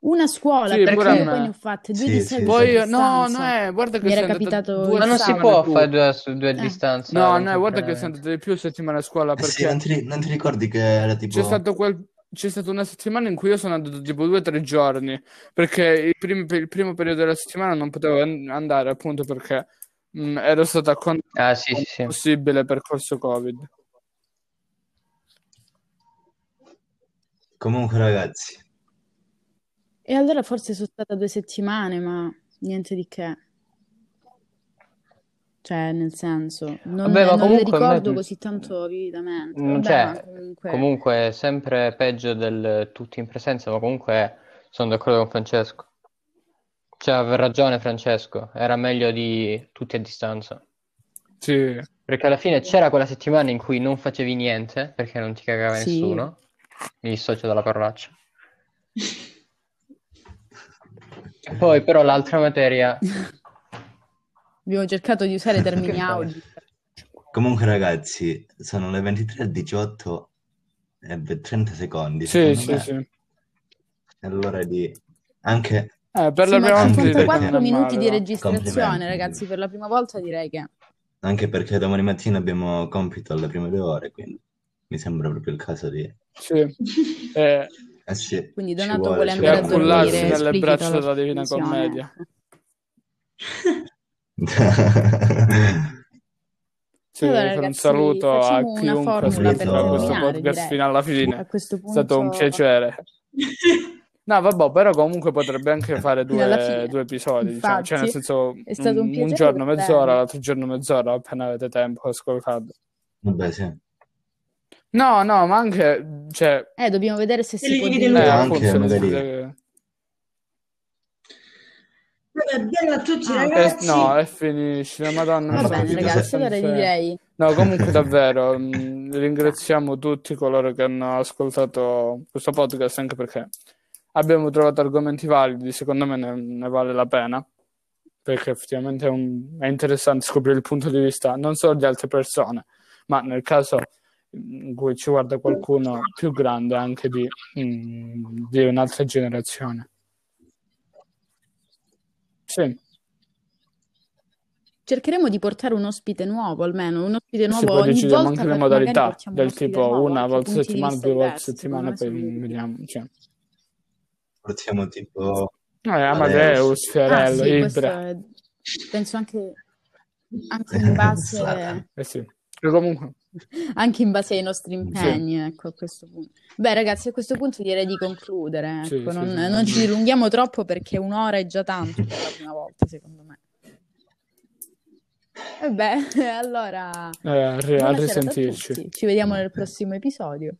Speaker 1: una scuola
Speaker 2: Sì,
Speaker 1: perché
Speaker 2: pure a
Speaker 1: io
Speaker 2: me.
Speaker 1: poi ne ho fatte due
Speaker 4: Sì,
Speaker 1: di
Speaker 4: sì,
Speaker 2: Poi, io- no, no, eh, guarda che
Speaker 1: Mi era capitato
Speaker 2: due
Speaker 5: Ma non si può fare due, su due a
Speaker 1: Eh.
Speaker 5: distanza
Speaker 2: No, no, guarda che sei andata di più settimane a scuola
Speaker 4: sì,
Speaker 2: perché
Speaker 4: non ti, non ti ricordi che era
Speaker 2: c'è
Speaker 4: tipo...
Speaker 2: stato quel... c'è stata una settimana in cui io sono andato tipo due o tre giorni perché il, prim- il primo periodo della settimana non potevo an- andare appunto perché mh, ero stato a con-
Speaker 5: Ah, sì, sì, sì.
Speaker 2: possibile percorso Covid.
Speaker 4: Comunque ragazzi,
Speaker 1: E allora forse sono stata due settimane, ma niente di che. Cioè, nel senso, non,
Speaker 5: Vabbè, ma
Speaker 1: non le
Speaker 5: comunque a me-
Speaker 1: ricordo così tanto vividamente.
Speaker 5: Mm,
Speaker 1: Vabbè,
Speaker 5: cioè,
Speaker 1: ma comunque...
Speaker 5: Comunque è sempre peggio del tutti in presenza, ma comunque sono d'accordo con Francesco. Cioè, aveva ragione Francesco, era meglio di tutti a distanza.
Speaker 2: Sì,
Speaker 5: Perché alla fine c'era quella settimana in cui non facevi niente, perché non ti cagava
Speaker 1: Sì.
Speaker 5: nessuno. Mi dissocio dalla parolaccia. Poi però l'altra materia...
Speaker 1: Abbiamo cercato di usare termini
Speaker 4: Che
Speaker 1: Audi.
Speaker 4: Comunque, ragazzi, sono le 23.18 e 30 secondi.
Speaker 2: Sì, sì,
Speaker 4: me.
Speaker 2: sì.
Speaker 4: È l'ora di... Anche...
Speaker 2: Eh, per
Speaker 1: Sì,
Speaker 2: la
Speaker 1: ma
Speaker 2: prima volta direi che
Speaker 1: 54
Speaker 2: non è
Speaker 1: minuti di registrazione, ragazzi, per la prima volta direi che...
Speaker 4: Anche perché domani mattina abbiamo compito alle prime due ore, quindi mi sembra proprio il caso di...
Speaker 2: Sì. Eh,
Speaker 4: Eh sì,
Speaker 1: Quindi Donato
Speaker 4: vuole,
Speaker 1: vuole andare a dormire,
Speaker 2: nelle braccia
Speaker 1: la
Speaker 2: della Divina. Commedia. Sì,
Speaker 1: Allora,
Speaker 2: per un
Speaker 1: ragazzi,
Speaker 2: saluto a chiunque ascolterà questo podcast
Speaker 1: direi.
Speaker 2: fino alla fine.
Speaker 1: A questo
Speaker 2: È stato un
Speaker 1: punto...
Speaker 2: piacere. No, vabbè, però comunque potrebbe anche fare due, due episodi, diciamo. Cioè, nel
Speaker 1: Infatti,
Speaker 2: senso,
Speaker 1: è stato un
Speaker 2: un, giorno mezz'ora,
Speaker 1: te.
Speaker 2: l'altro giorno mezz'ora, appena avete tempo, ascoltate.
Speaker 4: Vabbè, sì.
Speaker 2: No, no, ma anche, cioè,
Speaker 1: Eh, dobbiamo vedere se si può
Speaker 2: eh,
Speaker 1: dividere.
Speaker 4: Anche
Speaker 3: bello a tutti
Speaker 1: Ah,
Speaker 3: ragazzi.
Speaker 2: eh, no, e finisce, madonna,
Speaker 1: Va bene, ragazzi, allora direi...
Speaker 2: No, comunque davvero, mh, ringraziamo tutti coloro che hanno ascoltato questo podcast, anche perché abbiamo trovato argomenti validi, secondo me ne, ne vale la pena, perché effettivamente è, un- è interessante scoprire il punto di vista non solo di altre persone, ma nel caso in cui ci guarda qualcuno più grande anche di, mh, di un'altra generazione. Sì,
Speaker 1: Cercheremo di portare un ospite nuovo, almeno un ospite
Speaker 2: sì,
Speaker 1: nuovo
Speaker 2: decidiamo
Speaker 1: volta,
Speaker 2: anche le modalità, del tipo
Speaker 1: nuovo,
Speaker 2: una volta a settimana, due volte a settimana, poi vediamo. Cioè.
Speaker 4: Portiamo tipo...
Speaker 2: Eh, Amadeus,
Speaker 1: Ah,
Speaker 2: Fiorello,
Speaker 1: sì, questo
Speaker 2: Ibra.
Speaker 1: è- penso anche, anche in base.
Speaker 2: Eh sì. E comunque,
Speaker 1: anche in base ai nostri impegni, ecco, a questo punto. Beh, ragazzi, a questo punto direi di concludere,
Speaker 2: Sì,
Speaker 1: ecco,
Speaker 2: sì,
Speaker 1: non,
Speaker 2: sì.
Speaker 1: non ci dilunghiamo troppo perché un'ora è già tanto per la prima volta, secondo me. E beh, allora,
Speaker 2: eh, a risentirci.
Speaker 1: ci vediamo nel prossimo episodio.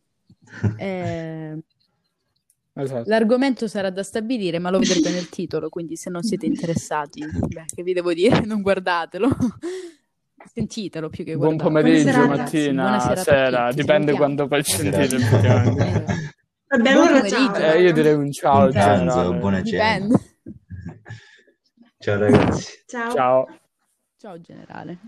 Speaker 1: Eh,
Speaker 2: Esatto.
Speaker 1: L'argomento sarà da stabilire, ma lo vedrete nel titolo, quindi se non siete interessati, beh, che vi devo dire, non guardatelo sentitelo più che
Speaker 2: guardate.
Speaker 1: Buon
Speaker 2: pomeriggio,
Speaker 3: Buonasera,
Speaker 2: mattina,
Speaker 1: Buonasera
Speaker 2: sera, dipende quando poi sentite
Speaker 1: il
Speaker 3: Vabbè, allora ciao.
Speaker 2: Eh, io direi un ciao.
Speaker 4: Buon buona cena. Ciao ragazzi.
Speaker 3: Ciao.
Speaker 2: Ciao,
Speaker 1: ciao generale.